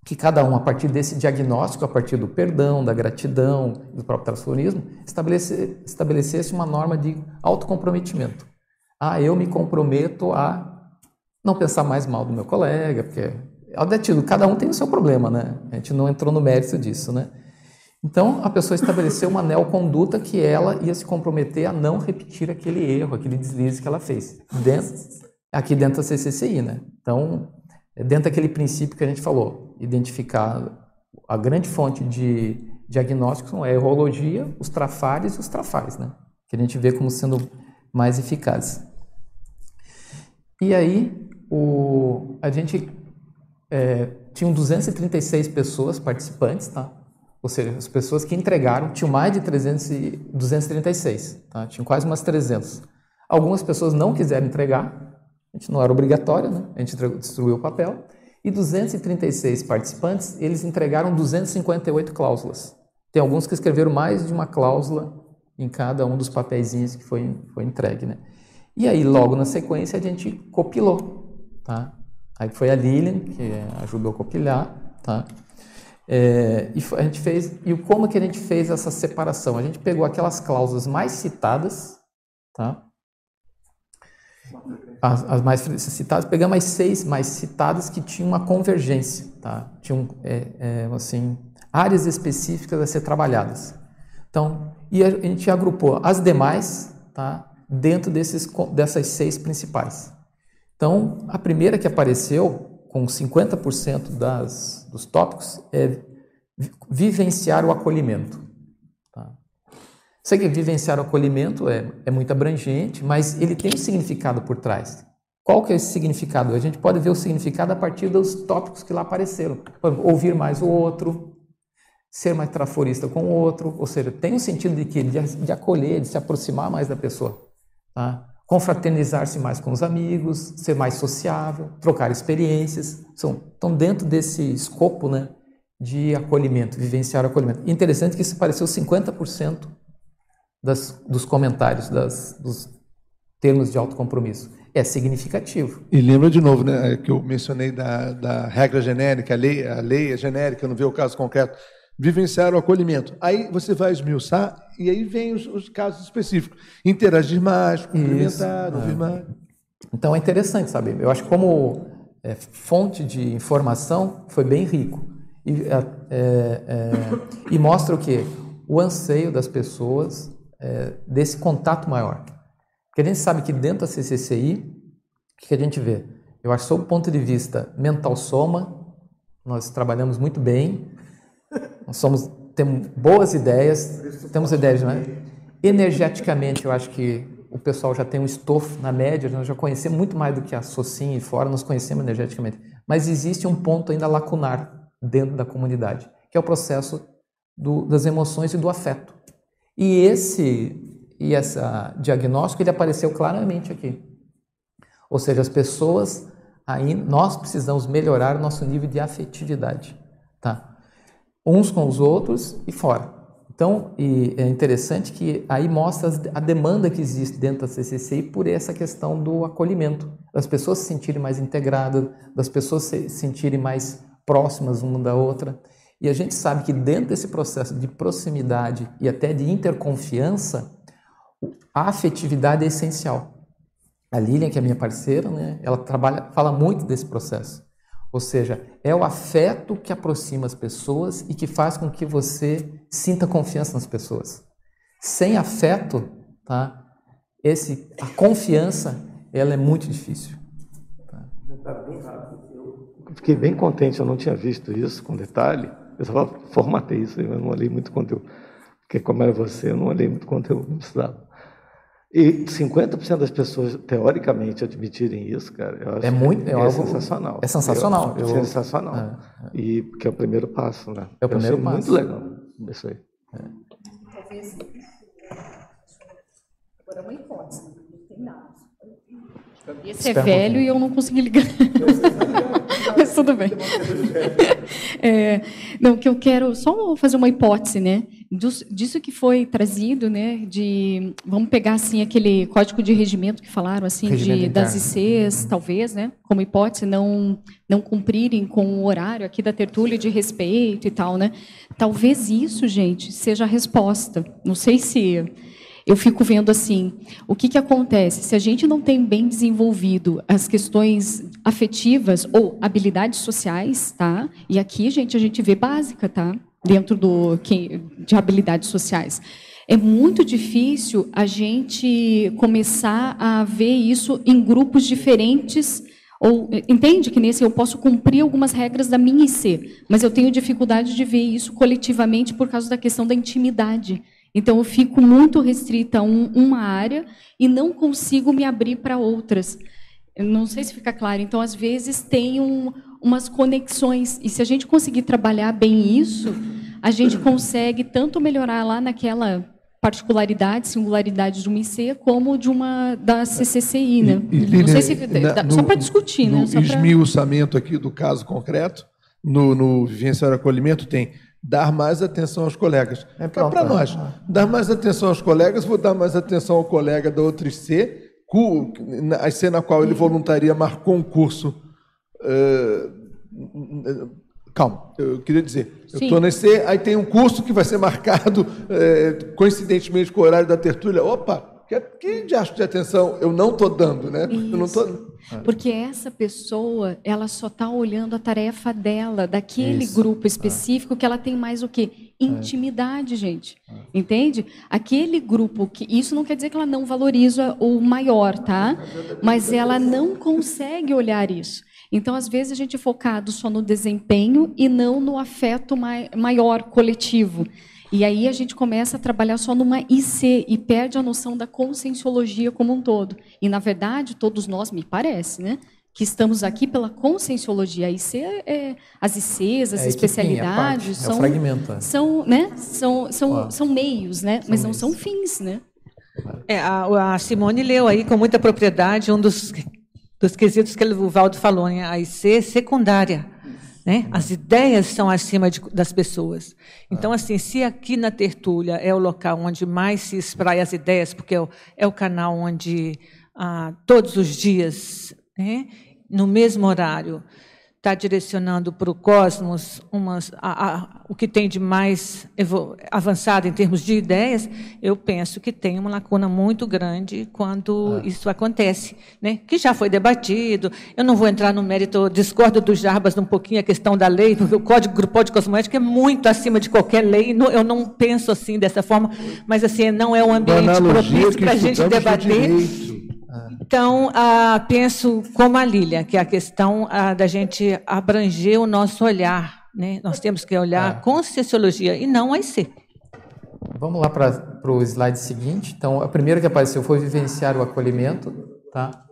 que cada um, a partir desse diagnóstico, a partir do perdão, da gratidão, do próprio transformismo, estabelecesse, uma norma de autocomprometimento. Ah, eu me comprometo a não pensar mais mal do meu colega, porque é cada um tem o seu problema, né? A gente não entrou no mérito disso, né? Então, a pessoa estabeleceu uma neoconduta que ela ia se comprometer a não repetir aquele erro, aquele deslize que ela fez, dentro, aqui dentro da CCCI, né? Então, é dentro daquele princípio que a gente falou, identificar a grande fonte de diagnóstico são a errologia, os trafares e os trafais, né? Que a gente vê como sendo mais eficazes. E aí, o, a gente é, tinha 236 pessoas participantes, tá? Ou seja, as pessoas que entregaram tinham mais de 300 e, 236, tá? Tinham quase umas 300. Algumas pessoas não quiseram entregar, a gente não era obrigatório, né? A gente destruiu o papel. E 236 participantes, eles entregaram 258 cláusulas. Tem alguns que escreveram mais de uma cláusula em cada um dos papeizinhos que foi, foi entregue, né? E aí, logo na sequência, a gente copilou tá? Aí foi a Lilian que ajudou a compilar, tá? É, e a gente fez e como que a gente fez essa separação? A gente pegou aquelas cláusulas mais citadas, tá? As, as mais citadas, pegamos as seis mais citadas que tinham uma convergência, tá? Tinham é, é, assim áreas específicas a ser trabalhadas. Então, e a gente agrupou as demais tá, dentro desses, dessas seis principais. Então, a primeira que apareceu, com 50% das, dos tópicos, é vivenciar o acolhimento. Tá? Sei que vivenciar o acolhimento é, é muito abrangente, mas ele tem um significado por trás. Qual que é esse significado? A gente pode ver o significado a partir dos tópicos que lá apareceram. Ouvir mais o outro, ser mais traforista com o outro, ou seja, tem um sentido de que de, de acolher, de se aproximar mais da pessoa, tá? Confraternizar-se mais com os amigos, ser mais sociável, trocar experiências, são estão dentro desse escopo, né, de acolhimento, vivenciar o acolhimento. interessante que isso pareceu 50% das, dos comentários das, dos termos de autocompromisso é significativo. E lembra de novo, né, que eu mencionei da, da regra genérica, a lei, a lei é genérica, não vê o caso concreto. Vivenciar o acolhimento. Aí você vai esmiuçar e aí vem os, os casos específicos. Interagir mais, cumprimentar, Isso, ouvir é. mais. Então é interessante, sabe? Eu acho que como é, fonte de informação foi bem rico. E, é, é, e mostra o quê? O anseio das pessoas é, desse contato maior. Porque a gente sabe que dentro da CCCI, o que a gente vê? Eu acho que, sob o ponto de vista mental soma, nós trabalhamos muito bem, nós somos, temos boas ideias, temos ideias, não é? Energeticamente, eu acho que o pessoal já tem um estofo na média, nós já conhecemos muito mais do que a Socin e fora, nós conhecemos energeticamente. Mas existe um ponto ainda lacunar dentro da comunidade, que é o processo do, das emoções e do afeto. E esse e esse diagnóstico ele apareceu claramente aqui. Ou seja, as pessoas aí nós precisamos melhorar o nosso nível de afetividade, tá? Uns com os outros e fora. Então, e é interessante que aí mostra a demanda que existe dentro da CCCI por essa questão do acolhimento, das pessoas se sentirem mais integradas, das pessoas se sentirem mais próximas uma da outra. E a gente sabe que dentro desse processo de proximidade e até de interconfiança, a afetividade é essencial. A Lilian, que é minha parceira, né, ela trabalha, fala muito desse processo. Ou seja, é o afeto que aproxima as pessoas e que faz com que você sinta confiança nas pessoas. Sem afeto, tá? Esse, a confiança, ela é muito difícil. Tá? Fiquei bem contente, eu não tinha visto isso com detalhe. Eu só formatei isso, eu não olhei muito conteúdo. Porque como era você, eu não olhei muito conteúdo, não precisava. E 50% das pessoas, teoricamente, admitirem isso, cara, eu acho é muito, é, é algo, sensacional. É sensacional. Eu, eu, sensacional. É, é. E que é o primeiro passo, né? É o primeiro passo. Muito legal isso aí. Talvez. Agora é uma hipótese, não tem nada. Esse é velho e eu não consegui ligar. Mas tudo bem. É, não, que eu quero só fazer uma hipótese, né? disso que foi trazido, né, de vamos pegar assim aquele código de regimento que falaram assim de das ICs, talvez, né, como hipótese não não cumprirem com o horário aqui da tertúlia de respeito e tal, né? Talvez isso, gente, seja a resposta. Não sei se eu fico vendo assim, o que, que acontece? Se a gente não tem bem desenvolvido as questões afetivas ou habilidades sociais, tá? E aqui, gente, a gente vê básica, tá? dentro do, de habilidades sociais. É muito difícil a gente começar a ver isso em grupos diferentes. Ou entende que nesse eu posso cumprir algumas regras da minha IC, mas eu tenho dificuldade de ver isso coletivamente por causa da questão da intimidade. Então eu fico muito restrita a um, uma área e não consigo me abrir para outras. Eu não sei se fica claro. Então às vezes tem um, umas conexões. E se a gente conseguir trabalhar bem isso, a gente consegue tanto melhorar lá naquela particularidade, singularidade de uma IC, como de uma da CCCI, né? E, e, Não sei se na, no, só para discutir, no né? Esmiuçamento aqui do caso concreto, no, no vivenciar acolhimento tem dar mais atenção aos colegas. É para nós. Dar mais atenção aos colegas, vou dar mais atenção ao colega da outra IC, a IC na qual ele voluntaria marcou um curso Uh, calma, eu queria dizer, eu estou nesse, aí tem um curso que vai ser marcado é, coincidentemente com o horário da tertúlia. Opa, Que, que de de atenção eu não estou dando, né? Isso. Eu não tô... Porque essa pessoa, ela só está olhando a tarefa dela, daquele Isso. grupo específico, é. que ela tem mais o quê? Intimidade, é. gente. É. Entende? Aquele grupo que. Isso não quer dizer que ela não valoriza o maior, tá? Mas ela não consegue olhar isso. Então, às vezes, a gente é focado só no desempenho e não no afeto maior, coletivo. E aí a gente começa a trabalhar só numa IC e perde a noção da conscienciologia como um todo. E, na verdade, todos nós, me parece, né? que estamos aqui pela conscienciologia. A IC é, as ICs, as é, especialidades, é são, é são, né, são, são, são meios, né, são mas meios. não são fins. Né? É, a, a, Simone leu aí com muita propriedade um dos, dos quesitos que o Valdo falou, né, a IC secundária. Né? As ideias são acima de, das pessoas. Então, ah. assim, se aqui na Tertúlia é o local onde mais se espraia as ideias, porque é o, é o canal onde ah, todos os dias, né, no mesmo horário, está direcionando para o cosmos umas, a, a, o que tem de mais avançado em termos de ideias, eu penso que tem uma lacuna muito grande quando é. isso acontece, né? que já foi debatido. Eu não vou entrar no mérito, discordo dos Jarbas um pouquinho a questão da lei, porque o Código Grupal de Cosmoética é muito acima de qualquer lei, eu não penso assim, dessa forma, mas assim, não é um ambiente propício para a gente debater. Então, ah, penso como a Lília, que é a questão ah, da gente abranger o nosso olhar. Né? Nós temos que olhar é. com sociologia e não a IC. Vamos lá para o slide seguinte. Então, a primeira que apareceu foi vivenciar o acolhimento. Tá?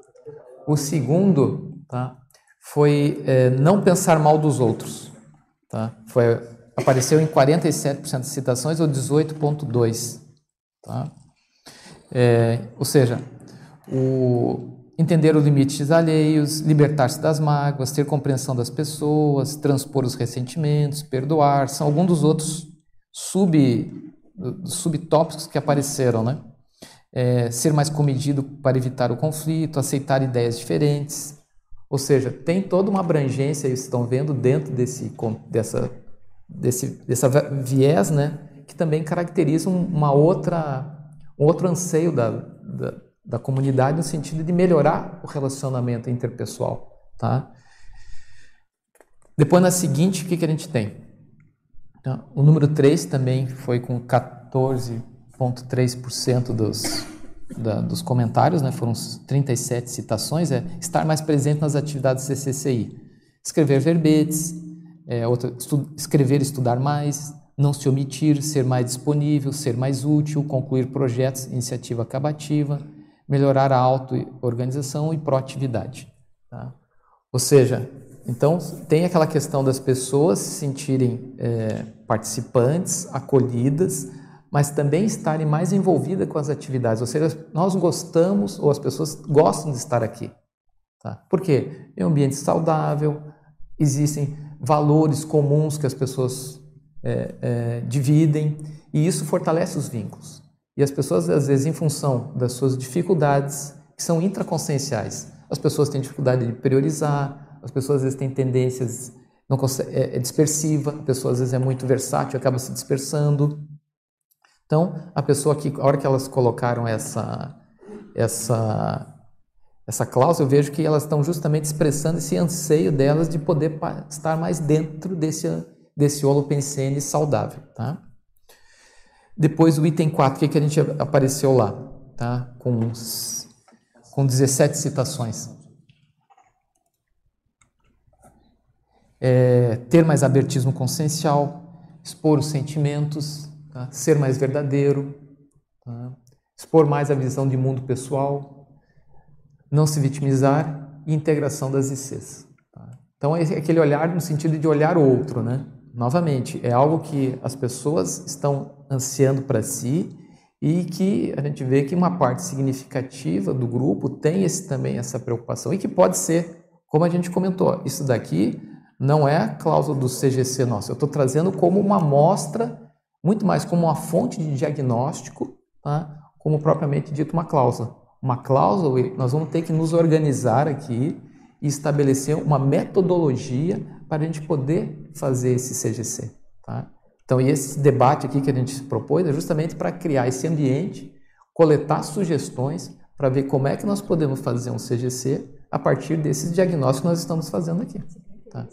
O segundo tá? foi é, não pensar mal dos outros. Tá? Foi, apareceu em 47% de citações ou 18,2%. Tá? É, ou seja, o entender os limites alheios, libertar-se das mágoas, ter compreensão das pessoas, transpor os ressentimentos, perdoar, são alguns dos outros sub, subtópicos que apareceram, né? É, ser mais comedido para evitar o conflito, aceitar ideias diferentes, ou seja, tem toda uma abrangência, vocês estão vendo, dentro desse, dessa, desse, dessa viés, né, que também caracteriza uma outra, um outro anseio da, da da comunidade no sentido de melhorar o relacionamento interpessoal, tá? Depois, na seguinte, o que, que a gente tem? Então, o número 3 também foi com 14,3% dos, dos comentários, né? foram 37 citações, é estar mais presente nas atividades CCCI. Escrever verbetes, é, outra, estu, escrever e estudar mais, não se omitir, ser mais disponível, ser mais útil, concluir projetos, iniciativa acabativa, melhorar a auto-organização e proatividade. Tá? Ou seja, então tem aquela questão das pessoas se sentirem é, participantes, acolhidas, mas também estarem mais envolvidas com as atividades. Ou seja, nós gostamos, ou as pessoas gostam de estar aqui. Tá? Por quê? É um ambiente saudável, existem valores comuns que as pessoas é, é, dividem, e isso fortalece os vínculos. E as pessoas, às vezes, em função das suas dificuldades, que são intraconscienciais, as pessoas têm dificuldade de priorizar, as pessoas, às vezes, têm tendências, não consegue, é, é dispersiva, a pessoa, às vezes, é muito versátil, acaba se dispersando. Então, a pessoa que, a hora que elas colocaram essa, essa, essa cláusula, eu vejo que elas estão justamente expressando esse anseio delas de poder estar mais dentro desse, desse holopensene saudável, tá? Depois o item 4, o que, que a gente apareceu lá? Tá? Com, com 17 citações. É, ter mais abertismo consciencial, expor os sentimentos, tá? ser mais verdadeiro, tá? expor mais a visão de mundo pessoal, não se vitimizar e integração das ICs. Tá? Então, é aquele olhar no sentido de olhar o outro, né? Novamente, é algo que as pessoas estão ansiando para si e que a gente vê que uma parte significativa do grupo tem esse, também essa preocupação e que pode ser, como a gente comentou, isso daqui não é a cláusula do CGC nosso, eu estou trazendo como uma amostra, muito mais como uma fonte de diagnóstico, tá? como propriamente dito uma cláusula. Uma cláusula, nós vamos ter que nos organizar aqui e estabelecer uma metodologia para a gente poder fazer esse CGC. Tá? Então, esse debate aqui que a gente propôs é justamente para criar esse ambiente coletar sugestões para ver como é que nós podemos fazer um CGC a partir desses diagnósticos que nós estamos fazendo aqui. Tá?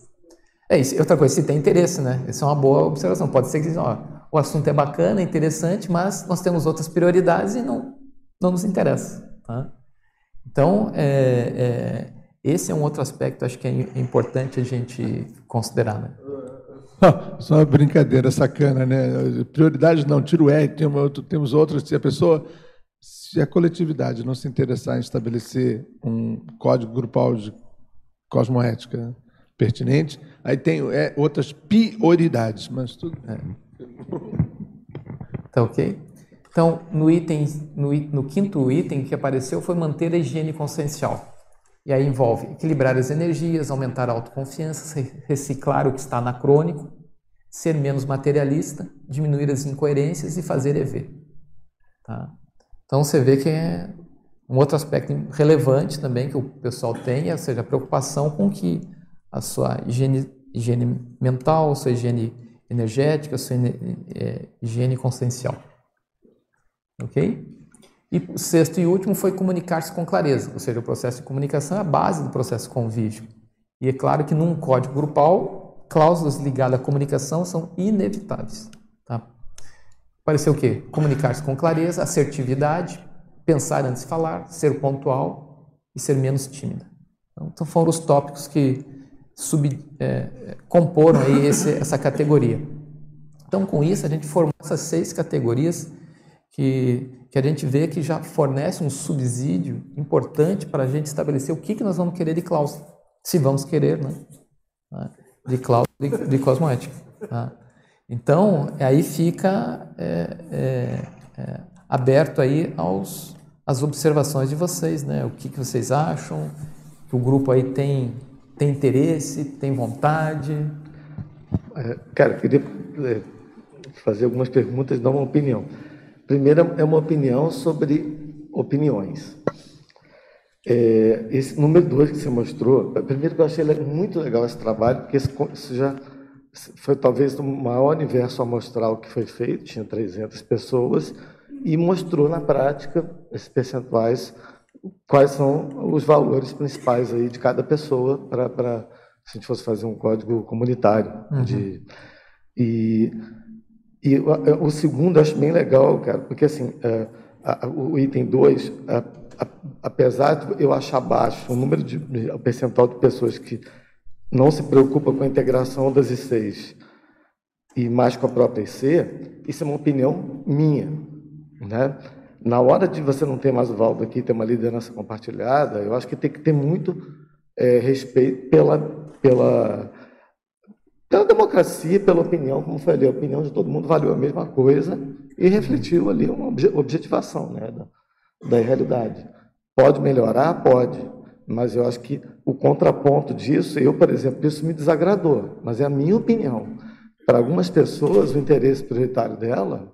É isso. Outra coisa, se tem interesse, né? Isso é uma boa observação. Pode ser que ó, o assunto é bacana, interessante, mas nós temos outras prioridades e não, não nos interessa. Tá? Então, é, é, esse é um outro aspecto, acho que é importante a gente considerar. Né? só uma brincadeira sacana, né? Prioridade não, tira o R, temos outras. Se a pessoa, se a coletividade não se interessar em estabelecer um código grupal de cosmoética pertinente, aí tem é, outras prioridades, mas tudo. É. Tá ok? Então, no item, no, no quinto item que apareceu foi manter a higiene consciencial. E aí envolve equilibrar as energias, aumentar a autoconfiança, reciclar o que está anacrônico, ser menos materialista, diminuir as incoerências e fazer EV. Tá? Então você vê que é um outro aspecto relevante também que o pessoal tem, ou seja, a preocupação com que a sua higiene, higiene mental, sua higiene energética, sua é, higiene consciencial. Ok? E sexto e último foi comunicar-se com clareza, ou seja, o processo de comunicação é a base do processo convívio. E é claro que num código grupal, cláusulas ligadas à comunicação são inevitáveis. Tá? Apareceu o quê? Comunicar-se com clareza, assertividade, pensar antes de falar, ser pontual e ser menos tímida. Então foram os tópicos que sub, é, comporam aí esse, essa categoria. Então com isso a gente formou essas seis categorias que, que a gente vê que já fornece um subsídio importante para a gente estabelecer o que, que nós vamos querer de cláusula, se vamos querer, né? né de cláusula de, de cosmoética. Tá? Então, aí fica é, é, é, aberto aí aos, às observações de vocês, né? O que, que vocês acham, que o grupo aí tem, tem interesse, tem vontade. É, cara, queria é, fazer algumas perguntas e dar uma opinião. Primeiro é uma opinião sobre opiniões. É, esse número dois que você mostrou, primeiro que eu achei muito legal esse trabalho, porque isso já foi talvez o maior universo amostral que foi feito, tinha 300 pessoas, e mostrou na prática, esses percentuais, quais são os valores principais aí de cada pessoa para se a gente fosse fazer um código comunitário. Uhum. De, e e o, segundo acho bem legal, cara, porque assim, é, a, o item 2, apesar de eu achar baixo o número de o percentual de pessoas que não se preocupa com a integração das ICs e mais com a própria IC, isso é uma opinião minha, né? Na hora de você não ter mais o Valdo aqui, ter uma liderança compartilhada, eu acho que tem que ter muito é, respeito pela, pela pela democracia, pela opinião, como foi ali, a opinião de todo mundo valeu a mesma coisa e refletiu ali uma objetivação né, da, da realidade. Pode melhorar? Pode. Mas eu acho que o contraponto disso, eu, por exemplo, isso me desagradou, mas é a minha opinião. Para algumas pessoas, o interesse prioritário dela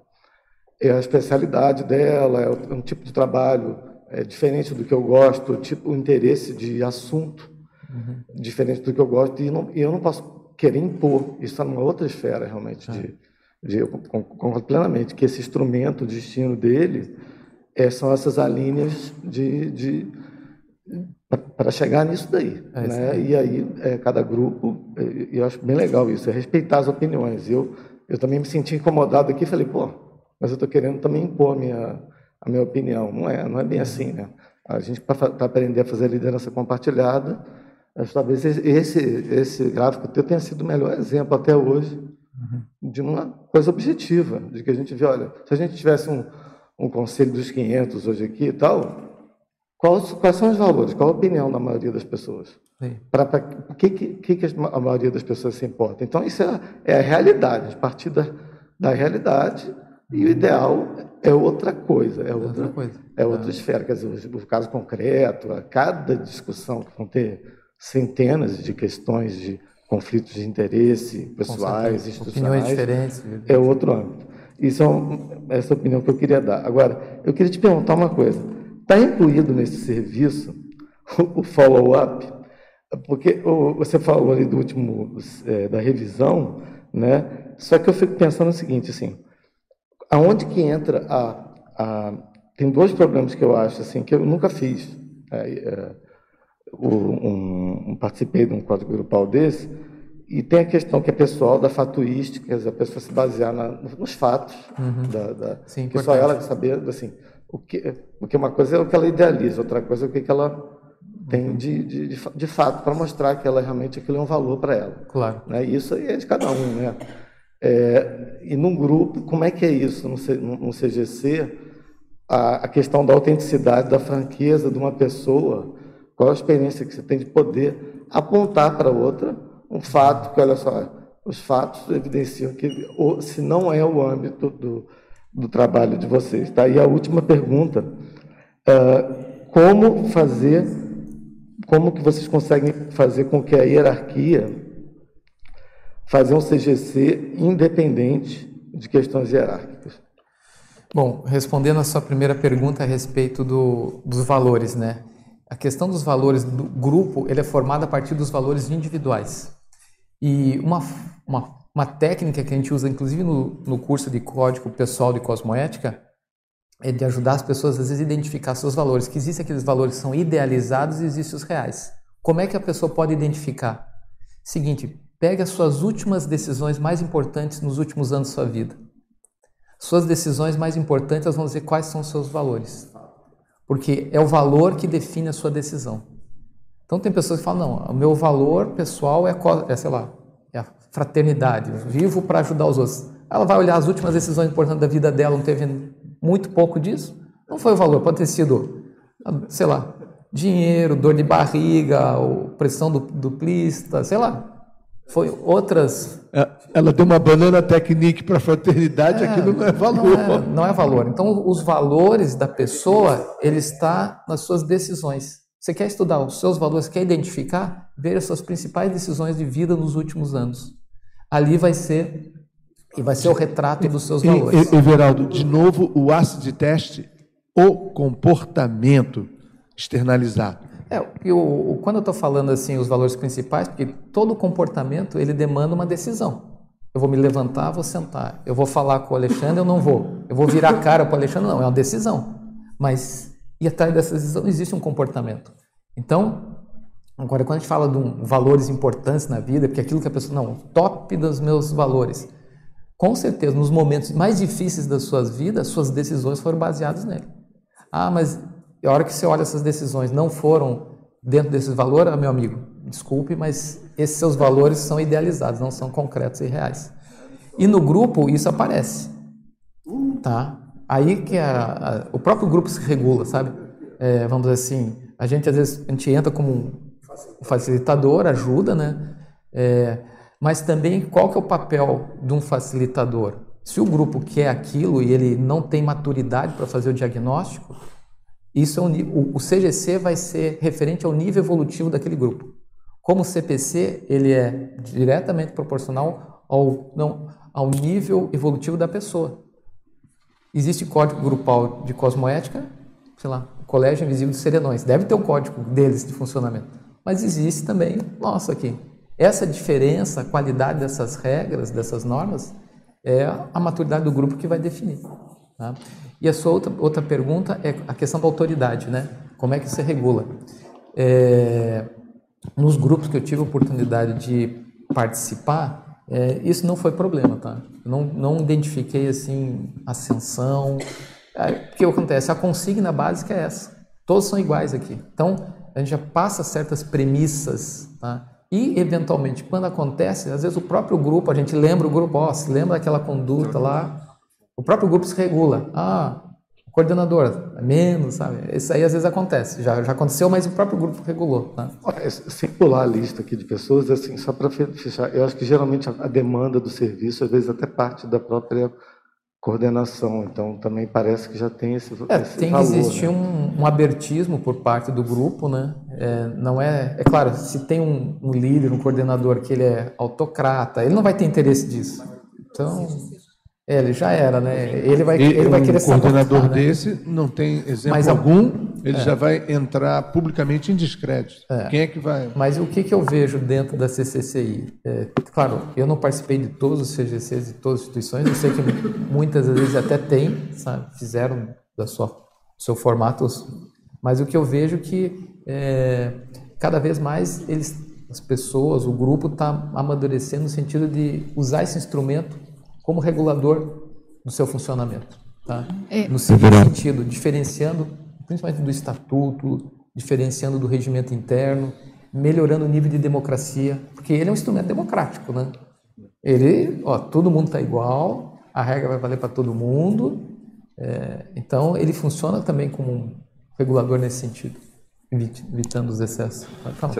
é a especialidade dela, é um tipo de trabalho é diferente do que eu gosto, tipo, o interesse de assunto uhum. diferente do que eu gosto, e, não, e eu não posso querer impor. Isso está numa outra esfera, realmente, de, de, eu concordo plenamente, que esse instrumento, o destino dele, é, são essas linhas de, de para chegar nisso daí. É né? E aí, é, cada grupo, é, eu acho bem legal isso, é respeitar as opiniões. Eu, eu também me senti incomodado aqui, falei, pô, mas eu estou querendo também impor a minha, a minha opinião. Não é, não é bem assim, né? A gente, para aprender a fazer liderança compartilhada, mas talvez esse, esse gráfico teu tenha sido o melhor exemplo até hoje uhum. de uma coisa objetiva, de que a gente vê, olha, se a gente tivesse um, um conselho dos 500 hoje aqui e tal, quais, quais são os valores, qual a opinião da maioria das pessoas? Para o que, que, que, a maioria das pessoas se importa? Então, isso é, é a realidade, a partir da, da realidade, e o ideal é outra coisa, é outra, outra coisa. É outra é. esfera. Quer dizer, o caso concreto, a cada discussão que vão ter centenas de questões de conflitos de interesse pessoais, institucionais. Opiniões diferentes. É outro âmbito. Isso é um, essa é a opinião que eu queria dar. Agora, eu queria te perguntar uma coisa. Está incluído nesse serviço o, o follow-up? Porque o, você falou ali do último, é, da revisão, né? Só que eu fico pensando o seguinte, assim, aonde que entra a, a, tem dois problemas que eu acho assim que eu nunca fiz. É, é, um, um, participei de um código grupal desse e tem a questão que é pessoal da fatuística, quer dizer, a pessoa se basear na, nos fatos, uhum. da, da, Sim, que só ela saber assim, o que, porque uma coisa é o que ela idealiza, outra coisa é o que, que ela tem de, de, de, de fato para mostrar que ela realmente aquilo é um valor para ela. Claro. Né? Isso aí é de cada um, né? É, e num grupo, como é que é isso no, no CGC? A, a, questão da autenticidade, da franqueza de uma pessoa, qual a experiência que você tem de poder apontar para outra um fato que, olha só, os fatos evidenciam que se não é o âmbito do, do trabalho de vocês. Tá? E a última pergunta, uh, como fazer, como que vocês conseguem fazer com que a hierarquia fazer um CGC independente de questões hierárquicas? Bom, respondendo a sua primeira pergunta a respeito do, dos valores, né? A questão dos valores do grupo, ele é formado a partir dos valores individuais. E uma, uma, uma técnica que a gente usa, inclusive no, no curso de código pessoal de cosmoética, é de ajudar as pessoas, às vezes, a identificar seus valores. Que existem aqueles valores que são idealizados e existem os reais. Como é que a pessoa pode identificar? Seguinte, pegue as suas últimas decisões mais importantes nos últimos anos da sua vida. Suas decisões mais importantes, vão dizer quais são os seus valores. Porque é o valor que define a sua decisão. Então tem pessoas que falam, não, o meu valor pessoal é, é sei lá, é a fraternidade, vivo para ajudar os outros. Ela vai olhar as últimas decisões importantes da vida dela, não teve muito pouco disso? Não foi o valor, pode ter sido, sei lá, dinheiro, dor de barriga, ou pressão duplista, sei lá. Foi outras. É, ela deu uma banana técnica para a fraternidade, é, aquilo não é valor. Não é, não é valor. Então, os valores da pessoa, ele está nas suas decisões. Você quer estudar os seus valores, quer identificar, ver as suas principais decisões de vida nos últimos anos. Ali vai ser e vai ser o retrato dos seus valores. Everaldo, de novo o acid teste, o comportamento externalizado. É, eu, quando eu estou falando assim os valores principais, porque todo comportamento ele demanda uma decisão. Eu vou me levantar, vou sentar. Eu vou falar com o Alexandre, eu não vou. Eu vou virar a cara para o Alexandre, não. É uma decisão. Mas e atrás dessa decisão existe um comportamento. Então, agora quando a gente fala de um, valores importantes na vida, porque aquilo que a pessoa, não, top dos meus valores, com certeza, nos momentos mais difíceis das suas vidas, suas decisões foram baseadas nele. Ah, mas a hora que você olha essas decisões não foram dentro desses valores, ah, meu amigo, desculpe, mas esses seus valores são idealizados, não são concretos e reais. E no grupo isso aparece, tá? Aí que a, a, o próprio grupo se regula, sabe? É, vamos dizer assim, a gente às vezes a gente entra como um facilitador, ajuda, né? É, mas também qual que é o papel de um facilitador? Se o grupo quer aquilo e ele não tem maturidade para fazer o diagnóstico, isso é um, o, CGC vai ser referente ao nível evolutivo daquele grupo. Como o CPC ele é diretamente proporcional ao, não, ao nível evolutivo da pessoa. Existe código grupal de cosmoética, sei lá, Colégio Invisível dos Serenões. Deve ter um código deles de funcionamento. Mas existe também nosso aqui. Essa diferença, a qualidade dessas regras, dessas normas, é a maturidade do grupo que vai definir. Tá? E a sua outra, outra pergunta é a questão da autoridade, né? Como é que se regula? É, nos grupos que eu tive a oportunidade de participar, é, isso não foi problema, tá? Não, não identifiquei assim ascensão. É, o que acontece? A consigna básica é essa. Todos são iguais aqui. Então a gente já passa certas premissas, tá? E eventualmente, quando acontece, às vezes o próprio grupo, a gente lembra o grupo, ó, se lembra daquela conduta lá, o próprio grupo se regula. Ah, coordenador, é menos, sabe? Isso aí às vezes acontece, já, já aconteceu, mas o próprio grupo regulou. Né? Sem pular a lista aqui de pessoas, assim, só para fechar, eu acho que geralmente a demanda do serviço, às vezes até parte da própria coordenação, então também parece que já tem esse, é, esse tem valor. Que existir né? um, um, abertismo por parte do grupo, né? É, não é, é claro, se tem um, um líder, um coordenador que ele é autocrata, ele não vai ter interesse disso. Então é, ele já era, né? Ele vai, e ele vai querer um coordenador né? desse não tem exemplo Mas, algum, ele é. já vai entrar publicamente em descrédito. É. Quem é que vai? Mas o que, que eu vejo dentro da CCCI? É, claro, eu não participei de todos os CGCs de todas as instituições, eu sei que muitas vezes até tem, sabe? fizeram da sua seu formato, mas o que eu vejo que é, cada vez mais eles, as pessoas, o grupo está amadurecendo no sentido de usar esse instrumento como regulador do seu funcionamento, tá? É. No seguinte sentido, diferenciando, principalmente do estatuto, diferenciando do regimento interno, melhorando o nível de democracia, porque ele é um instrumento democrático, né? Ele, ó, todo mundo está igual, a regra vai valer para todo mundo, é, então ele funciona também como um regulador nesse sentido, evitando os excessos. Pode falar.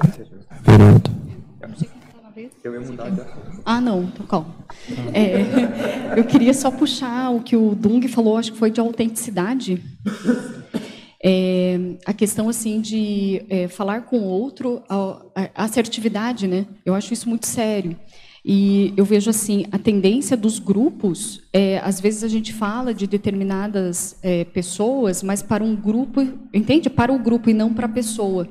Eu ia mudar de Ah, não, tô calma. É, eu queria só puxar o que o Dung falou, acho que foi de autenticidade. É, a questão assim de é, falar com o outro, a, a assertividade, né? Eu acho isso muito sério. E eu vejo assim a tendência dos grupos. É, às vezes a gente fala de determinadas é, pessoas, mas para um grupo, entende? Para o grupo e não para a pessoa.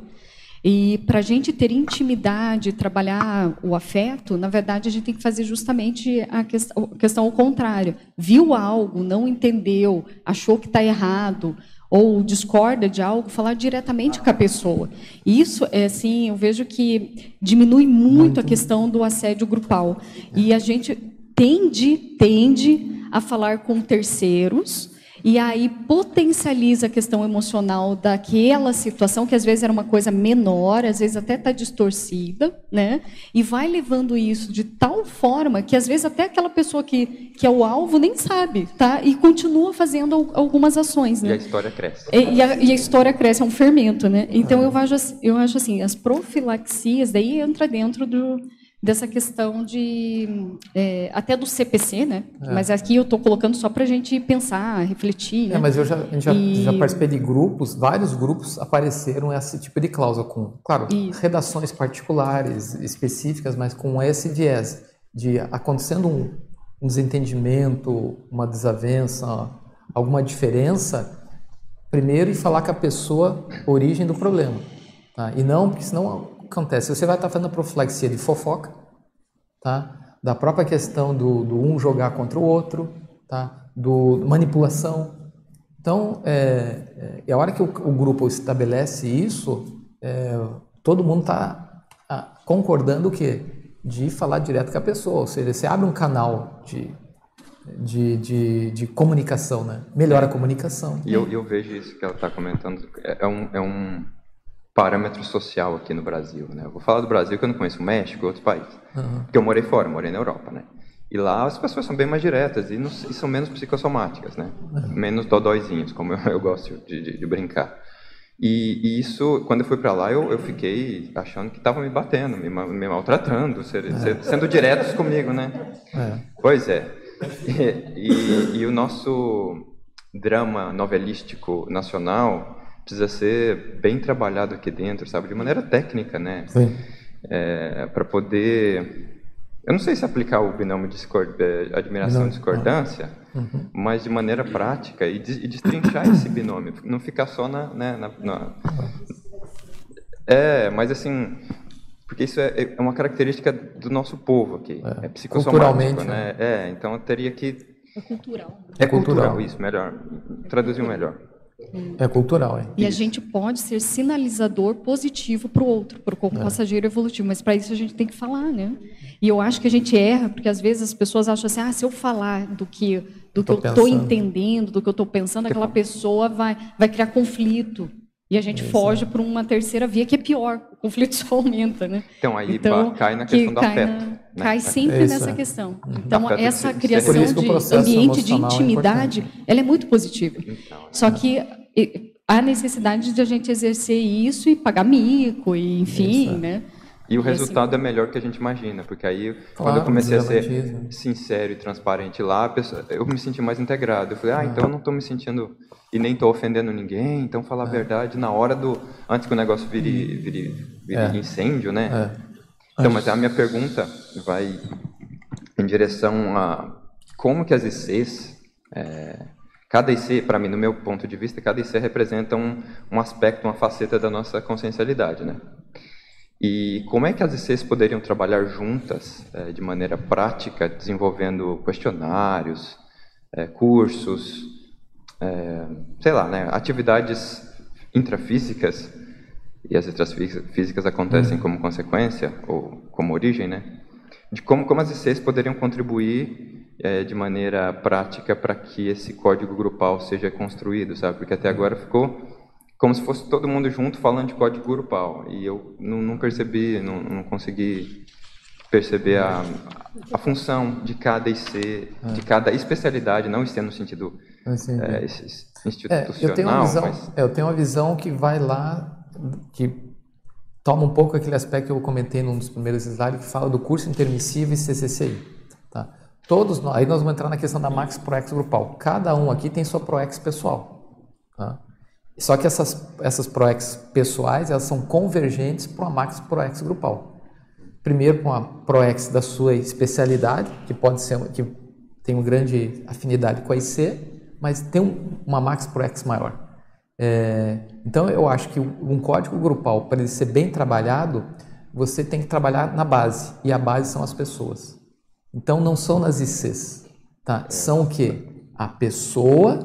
E para a gente ter intimidade, trabalhar o afeto, na verdade a gente tem que fazer justamente a questão, a questão ao contrário. Viu algo, não entendeu, achou que está errado, ou discorda de algo, falar diretamente com a pessoa. Isso é assim, eu vejo que diminui muito, muito. a questão do assédio grupal. E a gente tende, tende a falar com terceiros e aí potencializa a questão emocional daquela situação, que às vezes era uma coisa menor, às vezes até está distorcida, né? E vai levando isso de tal forma que às vezes até aquela pessoa que, que é o alvo nem sabe, tá? E continua fazendo algumas ações, né? E a história cresce. E, e, a, e a, história cresce, é um fermento, né? Então eu acho, eu acho assim, as profilaxias daí entra dentro do dessa questão de é, até do CPC, né? É. Mas aqui eu estou colocando só para a gente pensar, refletir. É, né? mas eu já, já, e... já, participei de grupos, vários grupos apareceram esse tipo de cláusula com, claro, Isso. redações particulares, específicas, mas com esse viés de acontecendo um, um desentendimento, uma desavença, alguma diferença, primeiro e falar com a pessoa origem do problema, tá? E não, porque senão acontece? Você vai estar fazendo a profilaxia de fofoca, tá? da própria questão do, do um jogar contra o outro, tá? do manipulação. Então, é, é, a hora que o, o grupo estabelece isso, é, todo mundo está ah, concordando o quê? De falar direto com a pessoa, ou seja, você abre um canal de, de, de, de comunicação, né? melhora a comunicação. E eu, eu vejo isso que ela está comentando, é, é um, é um parâmetro social aqui no Brasil, né? Eu vou falar do Brasil que eu não conheço o México e outros países, uhum. porque eu morei fora, morei na Europa, né? E lá as pessoas são bem mais diretas e, não, e são menos psicossomáticas, né? Uhum. Menos dodóizinhos, como eu, eu gosto de, de, de, brincar. E, e, isso, quando eu fui para lá, eu, eu, fiquei achando que estavam me batendo, me, me maltratando, ser, é. ser, sendo diretos comigo, né? É. Pois é. E, e, e o nosso drama novelístico nacional precisa ser bem trabalhado aqui dentro, sabe, de maneira técnica, né? Sim. É, para poder eu não sei se aplicar o binômio discord, é, admiração e discordância, uhum. mas de maneira prática e, de, e destrinchar esse binômio, não ficar só na, né, na, na, É, mas assim, porque isso é, é, uma característica do nosso povo aqui, é, é psicossomático, né? né? É, então eu teria que... É cultural. É cultural, isso, melhor, traduziu melhor. É cultural, é. E a gente pode ser sinalizador positivo para o outro, para o é. passageiro evolutivo, mas para isso a gente tem que falar, né? E eu acho que a gente erra, porque às vezes as pessoas acham assim, ah, se eu falar do que, do que eu estou entendendo, do que eu estou pensando, aquela pessoa vai, vai criar conflito. E a gente é foge para uma terceira via que é pior, o conflito só aumenta, né? Então aí então, cai na questão que do afeto. Na, né? Cai sempre é nessa questão. Uhum. Então essa criação de ambiente de é intimidade, é ela é muito positiva. Então, só que há necessidade de a gente exercer isso e pagar mico, e enfim, isso, né? E o resultado é melhor que a gente imagina, porque aí, claro, quando eu comecei a ser sincero e transparente lá, pessoa, eu me senti mais integrado. Eu falei, ah, então eu não estou me sentindo e nem estou ofendendo ninguém, então falar a é. verdade na hora do. antes que o negócio vire, vire, vire é. incêndio, né? É. Então, mas a minha pergunta vai em direção a como que as ICs. É, cada IC, para mim, no meu ponto de vista, cada IC representa um, um aspecto, uma faceta da nossa consciencialidade, né? E como é que as ICs poderiam trabalhar juntas, é, de maneira prática, desenvolvendo questionários, é, cursos, é, sei lá, né, atividades intrafísicas e as extrafísicas acontecem hum. como consequência ou como origem, né? De como, como as ICs poderiam contribuir é, de maneira prática para que esse código grupal seja construído, sabe? Porque até agora ficou como se fosse todo mundo junto falando de código grupal e eu não, não percebi, não, não, consegui perceber a, a função de cada IC, é. de cada especialidade, não IC no sentido é, institucional. É, eu, tenho uma visão, mas... É, eu tenho uma visão que vai lá que toma um pouco aquele aspecto que eu comentei num dos primeiros slides, que fala do curso intermissivo e CCCI. Tá? Todos nós, aí nós vamos entrar na questão da Max ProEx grupal. Cada um aqui tem sua ProEx pessoal. Tá? Só que essas, essas ProEx pessoais, elas são convergentes para uma Max ProEx grupal. Primeiro, com a ProEx da sua especialidade, que pode ser que tem uma grande afinidade com a IC, mas tem um, uma Max ProEx maior. É, então eu acho que um código grupal, para ele ser bem trabalhado, você tem que trabalhar na base, e a base são as pessoas. Então não são nas ICs, tá? São o quê? A pessoa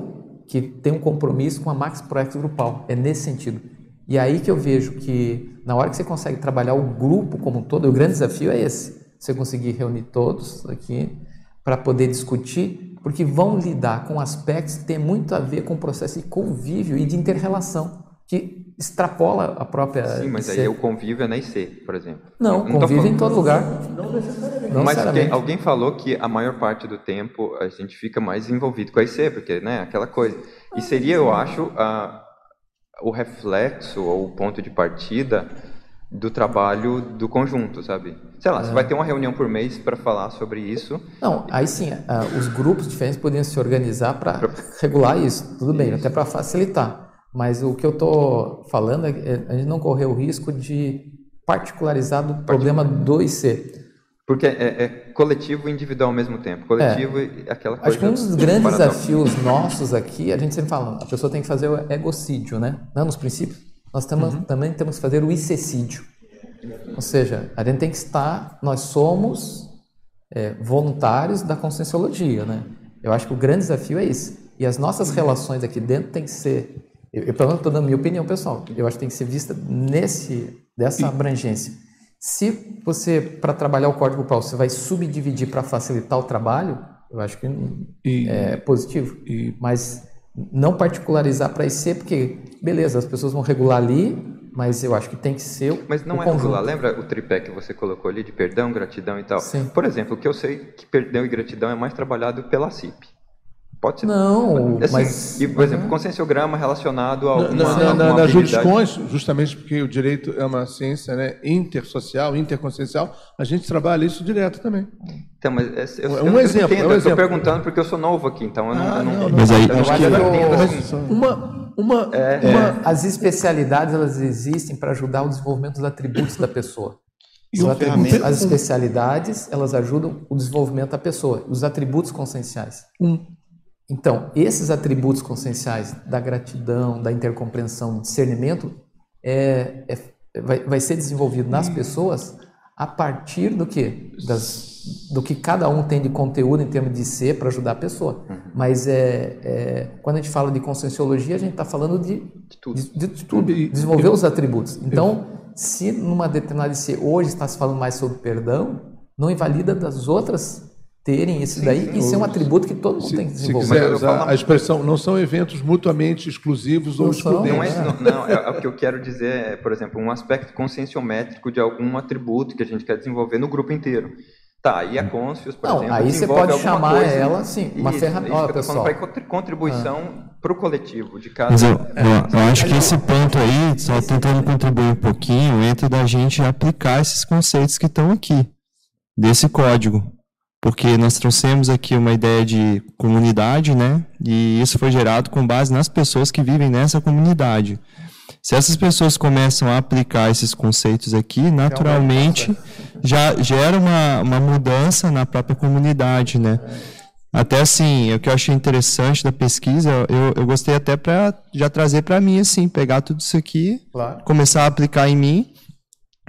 que tem um compromisso com a Max Proex grupal, é nesse sentido. E aí que eu vejo que na hora que você consegue trabalhar o grupo como um todo, o grande desafio é esse, você conseguir reunir todos aqui para poder discutir porque vão lidar com aspectos que têm muito a ver com o processo de convívio e de interrelação, que extrapola a própria. Sim, mas IC. aí o convívio é na IC, por exemplo. Não, não convívio em todo lugar. Não necessariamente. Não mas necessariamente. alguém falou que a maior parte do tempo a gente fica mais envolvido com a IC, porque, né, aquela coisa. E seria, eu acho, a, o reflexo ou o ponto de partida do trabalho do conjunto, sabe? Sei lá, é. você vai ter uma reunião por mês para falar sobre isso. Não, aí sim, uh, os grupos diferentes poderiam se organizar para regular isso, tudo bem, isso. até para facilitar. Mas o que eu estou falando é, é a gente não correr o risco de particularizar do problema do IC. Porque é, é, coletivo e individual ao mesmo tempo. Coletivo é. e aquela coisa. Acho que um dos grandes desafios nossos aqui, a gente sempre fala, a pessoa tem que fazer o egocídio, né? Não, nos princípios nós temos, uhum. também temos que fazer o ICCídio. Ou seja, a gente tem que estar, nós somos é, voluntários da conscienciologia, né? Eu acho que o grande desafio é isso. E as nossas relações aqui dentro tem que ser, eu, eu estou dando minha opinião pessoal, eu acho que tem que ser vista nesse, dessa abrangência. Se você, para trabalhar o código PAL, você vai subdividir para facilitar o trabalho, eu acho que e, é positivo. E, Mas não particularizar para IC, porque, beleza, as pessoas vão regular ali, mas eu acho que tem que ser o Mas não o é conjunto. regular. Lembra o tripé que você colocou ali de perdão, gratidão e tal? Sim. Por exemplo, o que eu sei que perdão e gratidão é mais trabalhado pela CIP. Pode ser. Não, assim, mas... E, por exemplo, uhum. conscienciograma relacionado a alguma, na, na, alguma na, justamente porque o direito é uma ciência né, intersocial, interconsciencial, a gente trabalha isso direto também. Então, mas é, eu, é um eu exemplo. Entendo, é um eu estou perguntando porque eu sou novo aqui, então eu não... Ah, eu não, não, mas aí, acho que... Eu, uma, uma, é, uma... É. As especialidades, elas existem para ajudar o desenvolvimento dos atributos da pessoa. Atributos, as especialidades, elas ajudam o desenvolvimento da pessoa, os atributos conscienciais. Um, então, esses atributos conscienciais da gratidão, da intercompreensão, do discernimento, é, é, vai, vai, ser desenvolvido nas pessoas a partir do que? Do que cada um tem de conteúdo em termos de ser para ajudar a pessoa. Uhum. Mas é, é, quando a gente fala de conscienciologia, a gente está falando de, de tudo. De, de, de tudo. desenvolver os atributos. Então, se numa determinada ser hoje está se falando mais sobre perdão, não invalida das outras terem isso daí sim, e ser um atributo que todo mundo se, tem que desenvolver. Se quiser usar a expressão, não são eventos mutuamente exclusivos não ou excludentes. Não, é, não, não é, é, o que eu quero dizer é, por exemplo, um aspecto conscienciométrico de algum atributo que a gente quer desenvolver no grupo inteiro. Tá, e a Conscius, por não, exemplo, aí você pode chamar coisa, ela, sim, uma ferramenta. pessoal. Para contribuição ah. para o coletivo de cada. Mas eu, eu, eu acho que esse ponto aí, só tentando contribuir um pouquinho, entra da gente aplicar esses conceitos que estão aqui, desse código porque nós trouxemos aqui uma ideia de comunidade, né? E isso foi gerado com base nas pessoas que vivem nessa comunidade. Se essas pessoas começam a aplicar esses conceitos aqui, naturalmente já gera uma, uma mudança na própria comunidade, né? Até assim, o que eu achei interessante da pesquisa, eu, eu gostei até para já trazer para mim, assim, pegar tudo isso aqui, claro. começar a aplicar em mim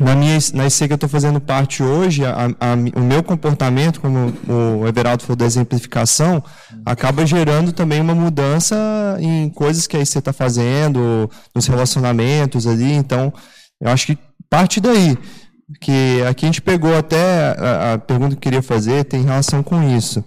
na minha na IC que eu estou fazendo parte hoje, a, a, o meu comportamento, como o Everaldo falou da exemplificação, acaba gerando também uma mudança em coisas que a IC está fazendo, nos relacionamentos ali. Então, eu acho que parte daí. Que aqui a gente pegou até a, a pergunta que eu queria fazer tem relação com isso.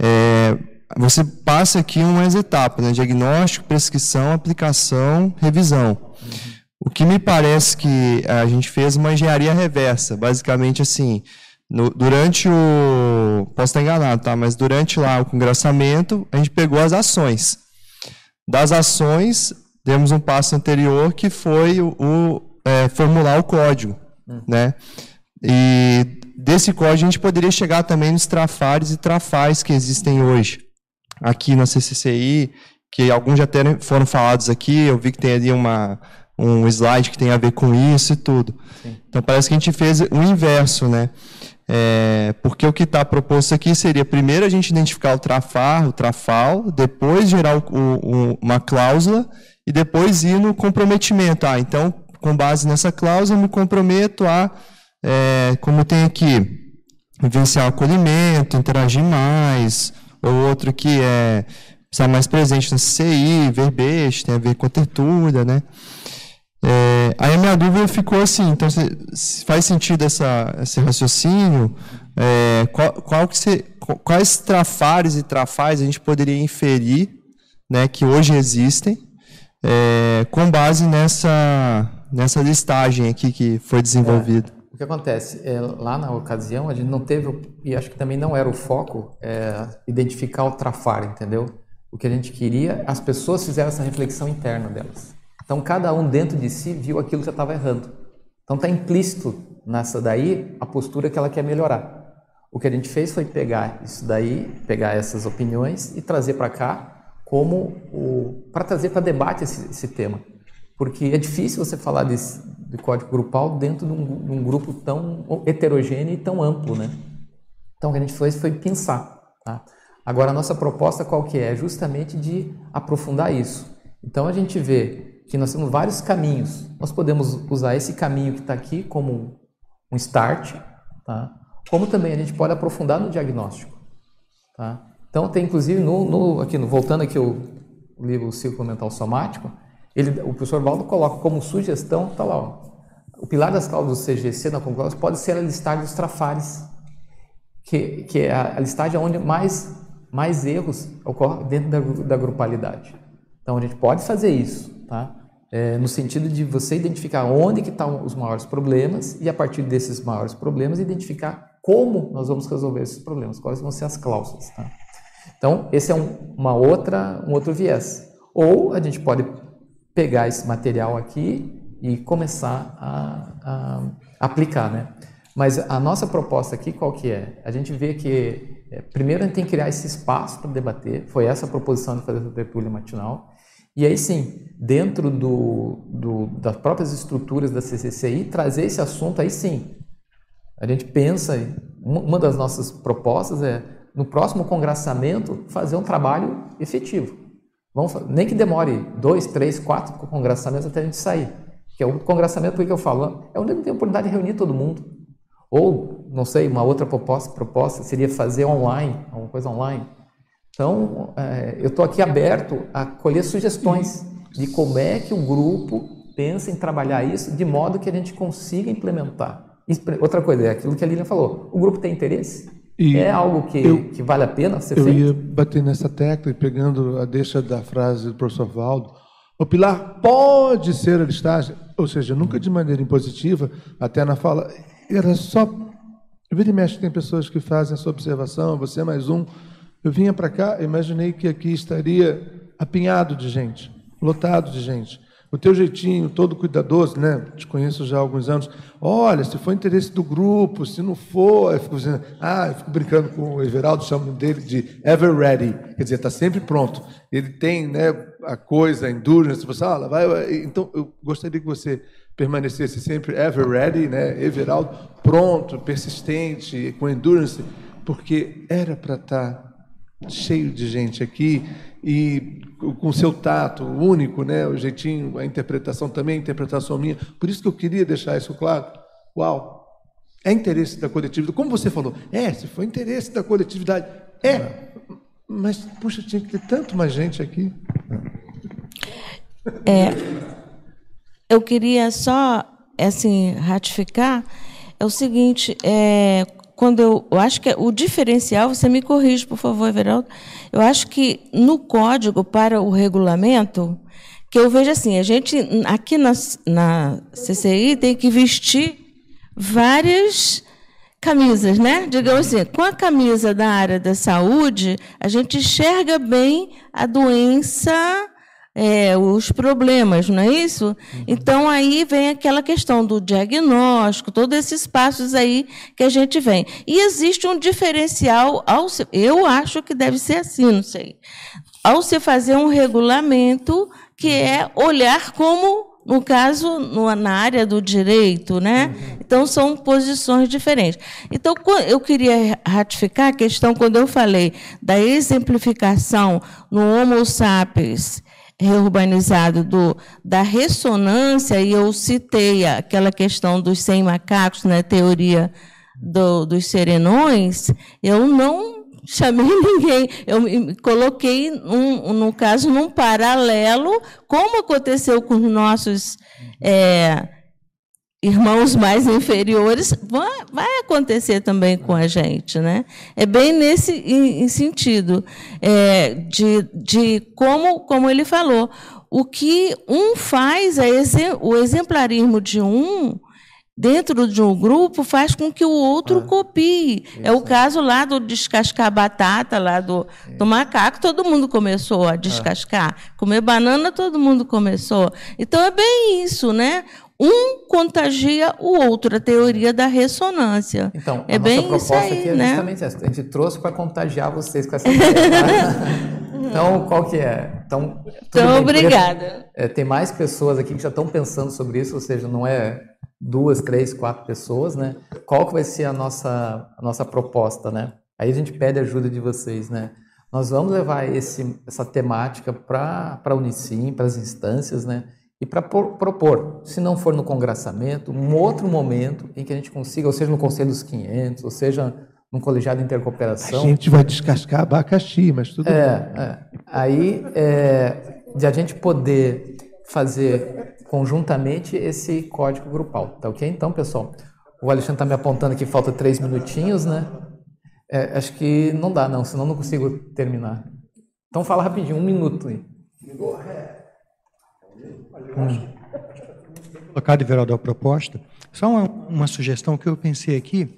É, você passa aqui umas etapas, né? Diagnóstico, prescrição, aplicação, revisão. Uhum. O que me parece que a gente fez uma engenharia reversa, basicamente assim, no, durante o. Posso estar enganado, tá? Mas durante lá o congressamento, a gente pegou as ações. Das ações, demos um passo anterior que foi o, o é, formular o código. Hum. Né? E desse código a gente poderia chegar também nos trafares e trafais que existem hoje. Aqui na CCCI, que alguns já foram falados aqui, eu vi que tem ali uma um slide que tem a ver com isso e tudo. Sim. Então parece que a gente fez o inverso, né? É, porque o que está proposto aqui seria primeiro a gente identificar o trafar, o trafal, depois gerar o, o, uma cláusula e depois ir no comprometimento. Ah, então, com base nessa cláusula, eu me comprometo a, é, como tem aqui, vivenciar o acolhimento, interagir mais, ou outro que é estar mais presente na CI, verbete, tem a ver com a tertúlia, né? É, aí a minha dúvida ficou assim, então se faz sentido essa, esse raciocínio? É, qual, qual que se, quais trafares e trafais a gente poderia inferir né, que hoje existem é, com base nessa, nessa listagem aqui que foi desenvolvida? É, o que acontece? É, lá na ocasião a gente não teve, e acho que também não era o foco, é, identificar o trafar, entendeu? O que a gente queria, as pessoas fizeram essa reflexão interna delas. Então, cada um dentro de si viu aquilo que estava errando. Então, está implícito nessa daí a postura que ela quer melhorar. O que a gente fez foi pegar isso daí, pegar essas opiniões e trazer para cá como o para trazer para debate esse, esse, tema, porque é difícil você falar desse, de código grupal dentro de um, de um, grupo tão heterogêneo e tão amplo, né? Então o que a gente fez foi pensar. Tá? Agora a nossa proposta qual que é? Justamente de aprofundar isso. Então a gente vê que nós temos vários caminhos. Nós podemos usar esse caminho que está aqui como um start, tá? como também a gente pode aprofundar no diagnóstico. Tá? Então, tem inclusive, no, no, aqui, no, voltando aqui o, o livro Ciclo Mental Somático, ele, o professor Valdo coloca como sugestão, tá lá, ó, o pilar das causas do CGC na conclusão pode ser a listagem dos trafares, que, que é a, a listagem onde mais, mais erros ocorrem dentro da, da grupalidade. Então, a gente pode fazer isso, tá? É, no sentido de você identificar onde que estão os maiores problemas e a partir desses maiores problemas identificar como nós vamos resolver esses problemas, quais vão ser as cláusulas. Tá? Então esse é um, uma outra, um outro viés. Ou a gente pode pegar esse material aqui e começar a, a aplicar, né? Mas a nossa proposta aqui qual que é? A gente vê que é, primeiro a gente tem que criar esse espaço para debater. Foi essa a proposição de fazer essa tertúlia matinal. E aí sim, dentro do, do, das próprias estruturas da CCCI, trazer esse assunto aí sim. A gente pensa, uma das nossas propostas é, no próximo congressamento, fazer um trabalho efetivo. Vamos, nem que demore dois, três, quatro congraçamentos até a gente sair. Que é o congressamento, que eu falo? É onde tem a oportunidade de reunir todo mundo. Ou, não sei, uma outra proposta, proposta seria fazer online, alguma coisa online. Então, é, eu estou aqui aberto a colher sugestões de como é que o grupo pensa em trabalhar isso de modo que a gente consiga implementar. Outra coisa, é aquilo que a Lilian falou, o grupo tem interesse? E é algo que, eu, que vale a pena ser eu feito? Eu ia bater nessa tecla, pegando a deixa da frase do professor Valdo, o pilar pode ser a listagem, ou seja, nunca de maneira impositiva, até na fala, era só... Vira e mexe, tem pessoas que fazem essa observação, você é mais um, eu vinha para cá, imaginei que aqui estaria apinhado de gente, lotado de gente. O teu jeitinho, todo cuidadoso, né? Te conheço já há alguns anos. Olha, se for interesse do grupo, se não for, eu fico dizendo, ah, eu fico brincando com o Everaldo, chamo dele de ever ready, quer dizer, está sempre pronto. Ele tem, né, a coisa, a endurance, você fala, ah, vai, então eu gostaria que você permanecesse sempre ever ready, né? Everaldo, pronto, persistente, com endurance, porque era para estar tá cheio de gente aqui e com seu tato único, né, o jeitinho, a interpretação também, a interpretação minha. Por isso que eu queria deixar isso claro. Uau! É interesse da coletividade. Como você falou, é, se for interesse da coletividade. É, mas, puxa, tinha que ter tanto mais gente aqui. É, eu queria só, assim, ratificar, é o seguinte, é, quando eu, eu acho que o diferencial, você me corrige, por favor, Everaldo, eu acho que no código para o regulamento, que eu vejo assim, a gente aqui na, na CCI tem que vestir várias camisas, né? Digamos assim, com a camisa da área da saúde, a gente enxerga bem a doença, é, os problemas, não é isso? Uhum. Então aí vem aquela questão do diagnóstico, todos esses passos aí que a gente vem. E existe um diferencial, ao, eu acho que deve ser assim, não sei. Ao se fazer um regulamento que é olhar como no caso, no, na área do direito, né? Uhum. Então, são posições diferentes. Então, eu queria ratificar a questão, quando eu falei da exemplificação no Homo sapiens reurbanizado do, da ressonância, e eu citei aquela questão dos 100 macacos na teoria do, dos serenões, eu não chamei ninguém. Eu me coloquei, um, no caso, num paralelo, como aconteceu com os nossos é, irmãos mais inferiores, vai, vai, acontecer também com a gente. Né? É bem nesse em, em sentido é, de, de como, como ele falou. O que um faz, é o exemplarismo de um dentro de um grupo faz com que o outro ah, copie. É o caso lá do descascar batata, lá do, do macaco, todo mundo começou a descascar. Ah. Comer banana, todo mundo começou. Então é bem isso, né? Um contagia o outro, a teoria da ressonância. Então, é bem proposta isso aí, aqui é né? justamente essa. A gente trouxe para contagiar vocês com essa ideia. Tá? então, qual que é? Então, então obrigada. É, tem mais pessoas aqui que já estão pensando sobre isso, ou seja, não é duas, três, quatro pessoas, né? Qual que vai ser a nossa, a nossa proposta, né? Aí a gente pede ajuda de vocês, né? Nós vamos levar esse, essa temática para a Unicim, para as instâncias, né? E para propor, se não for no congressamento, um outro momento em que a gente consiga, ou seja, no Conselho dos 500, ou seja, num colegiado de intercooperação. A gente vai descascar abacaxi, mas tudo é, bem. É. Aí, é, de a gente poder fazer conjuntamente esse código grupal, tá ok? Então, pessoal, o Alexandre está me apontando que falta três minutinhos, né? É, acho que não dá, não, senão não consigo terminar. Então, fala rapidinho, um minuto aí. Hum. Colocado, Everaldo, a proposta. Só uma, uma, sugestão que eu pensei aqui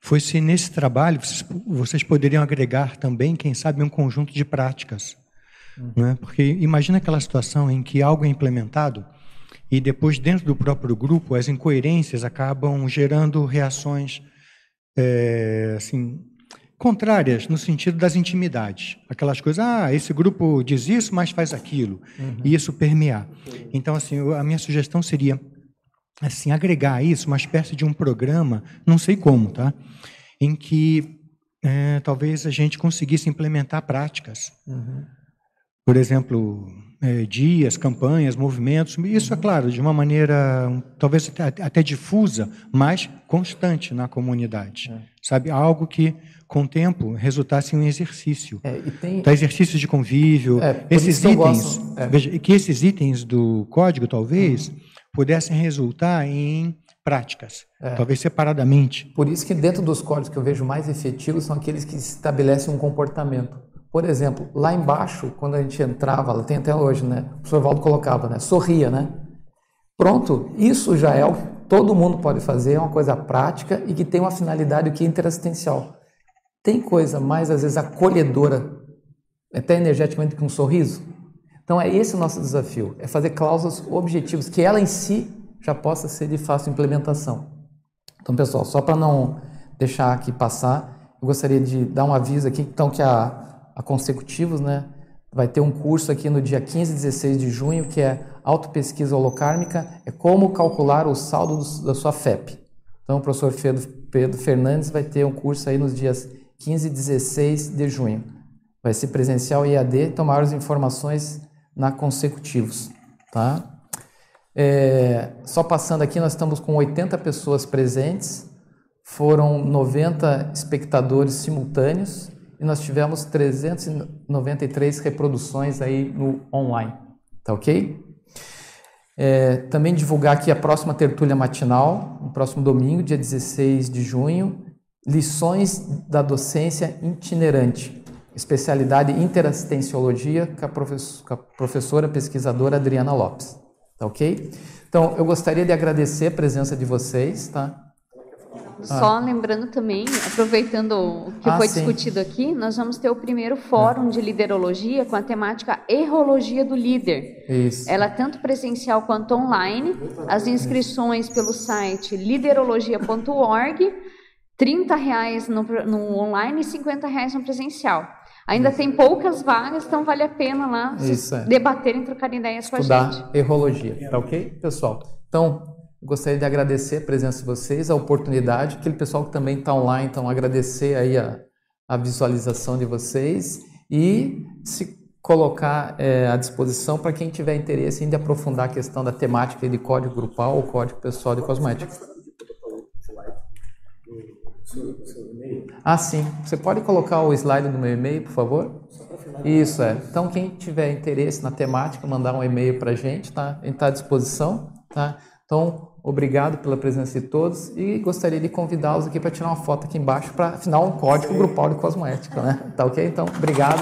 foi se nesse trabalho vocês, vocês poderiam agregar também, quem sabe, um conjunto de práticas. Hum. Né? Porque imagina aquela situação em que algo é implementado e depois, dentro do próprio grupo, as incoerências acabam gerando reações é, assim, contrárias no sentido das intimidades. Aquelas coisas, ah, esse grupo diz isso, mas faz aquilo. Uhum. E isso permear. Então, assim, a minha sugestão seria assim agregar a isso uma espécie de um programa, não sei como, tá? Em que é, talvez a gente conseguisse implementar práticas. Uhum. Por exemplo, é, dias, campanhas, movimentos. Isso, é claro, de uma maneira talvez até, até difusa, mas constante na comunidade. É. Sabe? Algo que, com o tempo, resultasse em um exercício. É, tem... Então, exercícios de convívio. É, esses itens, é. veja, que esses itens do código, talvez, uhum. pudessem resultar em práticas, é. talvez separadamente. Por isso que dentro dos códigos que eu vejo mais efetivos são aqueles que estabelecem um comportamento. Por exemplo, lá embaixo, quando a gente entrava, tem até hoje, né? O professor Valdo colocava, né? Sorria, né? Pronto, isso já é o todo mundo pode fazer, é uma coisa prática e que tem uma finalidade que é interassistencial. Tem coisa mais, às vezes, acolhedora, até energeticamente, que um sorriso? Então, é esse o nosso desafio, é fazer cláusulas objetivas, que ela em si já possa ser de fácil implementação. Então, pessoal, só para não deixar aqui passar, eu gostaria de dar um aviso aqui, então, que a a consecutivos, né? Vai ter um curso aqui no dia 15 e 16 de junho, que é Autopesquisa Holocármica, é como calcular o saldo do, da sua FEP. Então, o professor Pedro, Pedro Fernandes vai ter um curso aí nos dias 15 e 16 de junho. Vai ser presencial EAD, então maiores informações na consecutivos, tá? É, só passando aqui, nós estamos com 80 pessoas presentes, foram 90 espectadores simultâneos e nós tivemos 393 reproduções aí no online, tá ok? É, também divulgar aqui a próxima tertúlia matinal, no próximo domingo, dia 16 de junho, lições da docência itinerante, especialidade interassistenciologia com a, com a professora pesquisadora Adriana Lopes. Tá ok? Então, eu gostaria de agradecer a presença de vocês, tá? Só ah. lembrando também, aproveitando o que ah, foi sim. discutido aqui, nós vamos ter o primeiro fórum é. de liderologia com a temática Errologia do Líder. Isso. Ela é tanto presencial quanto online. As inscrições pelo site liderologia.org, 30 reais no, no online e 50 reais no presencial. Ainda tem poucas vagas, então vale a pena lá Isso, é. debaterem, trocar ideias Estudar com a gente. errologia, tá ok, pessoal? Então, gostaria de agradecer a presença de vocês, a oportunidade, aquele pessoal que também está online, então agradecer aí a, a visualização de vocês e se colocar é, à disposição para quem tiver interesse em aprofundar a questão da temática de código grupal ou código pessoal de cosméticos. Ah, sim. Você pode colocar o slide do meu e-mail, por favor? Isso é. Então, quem tiver interesse na temática, mandar um e-mail para a gente, tá? A gente está à disposição, tá? Então, obrigado pela presença de todos e gostaria de convidá-los aqui para tirar uma foto aqui embaixo para, afinal, um código grupal de cosmética, né? Tá ok? Então, obrigado.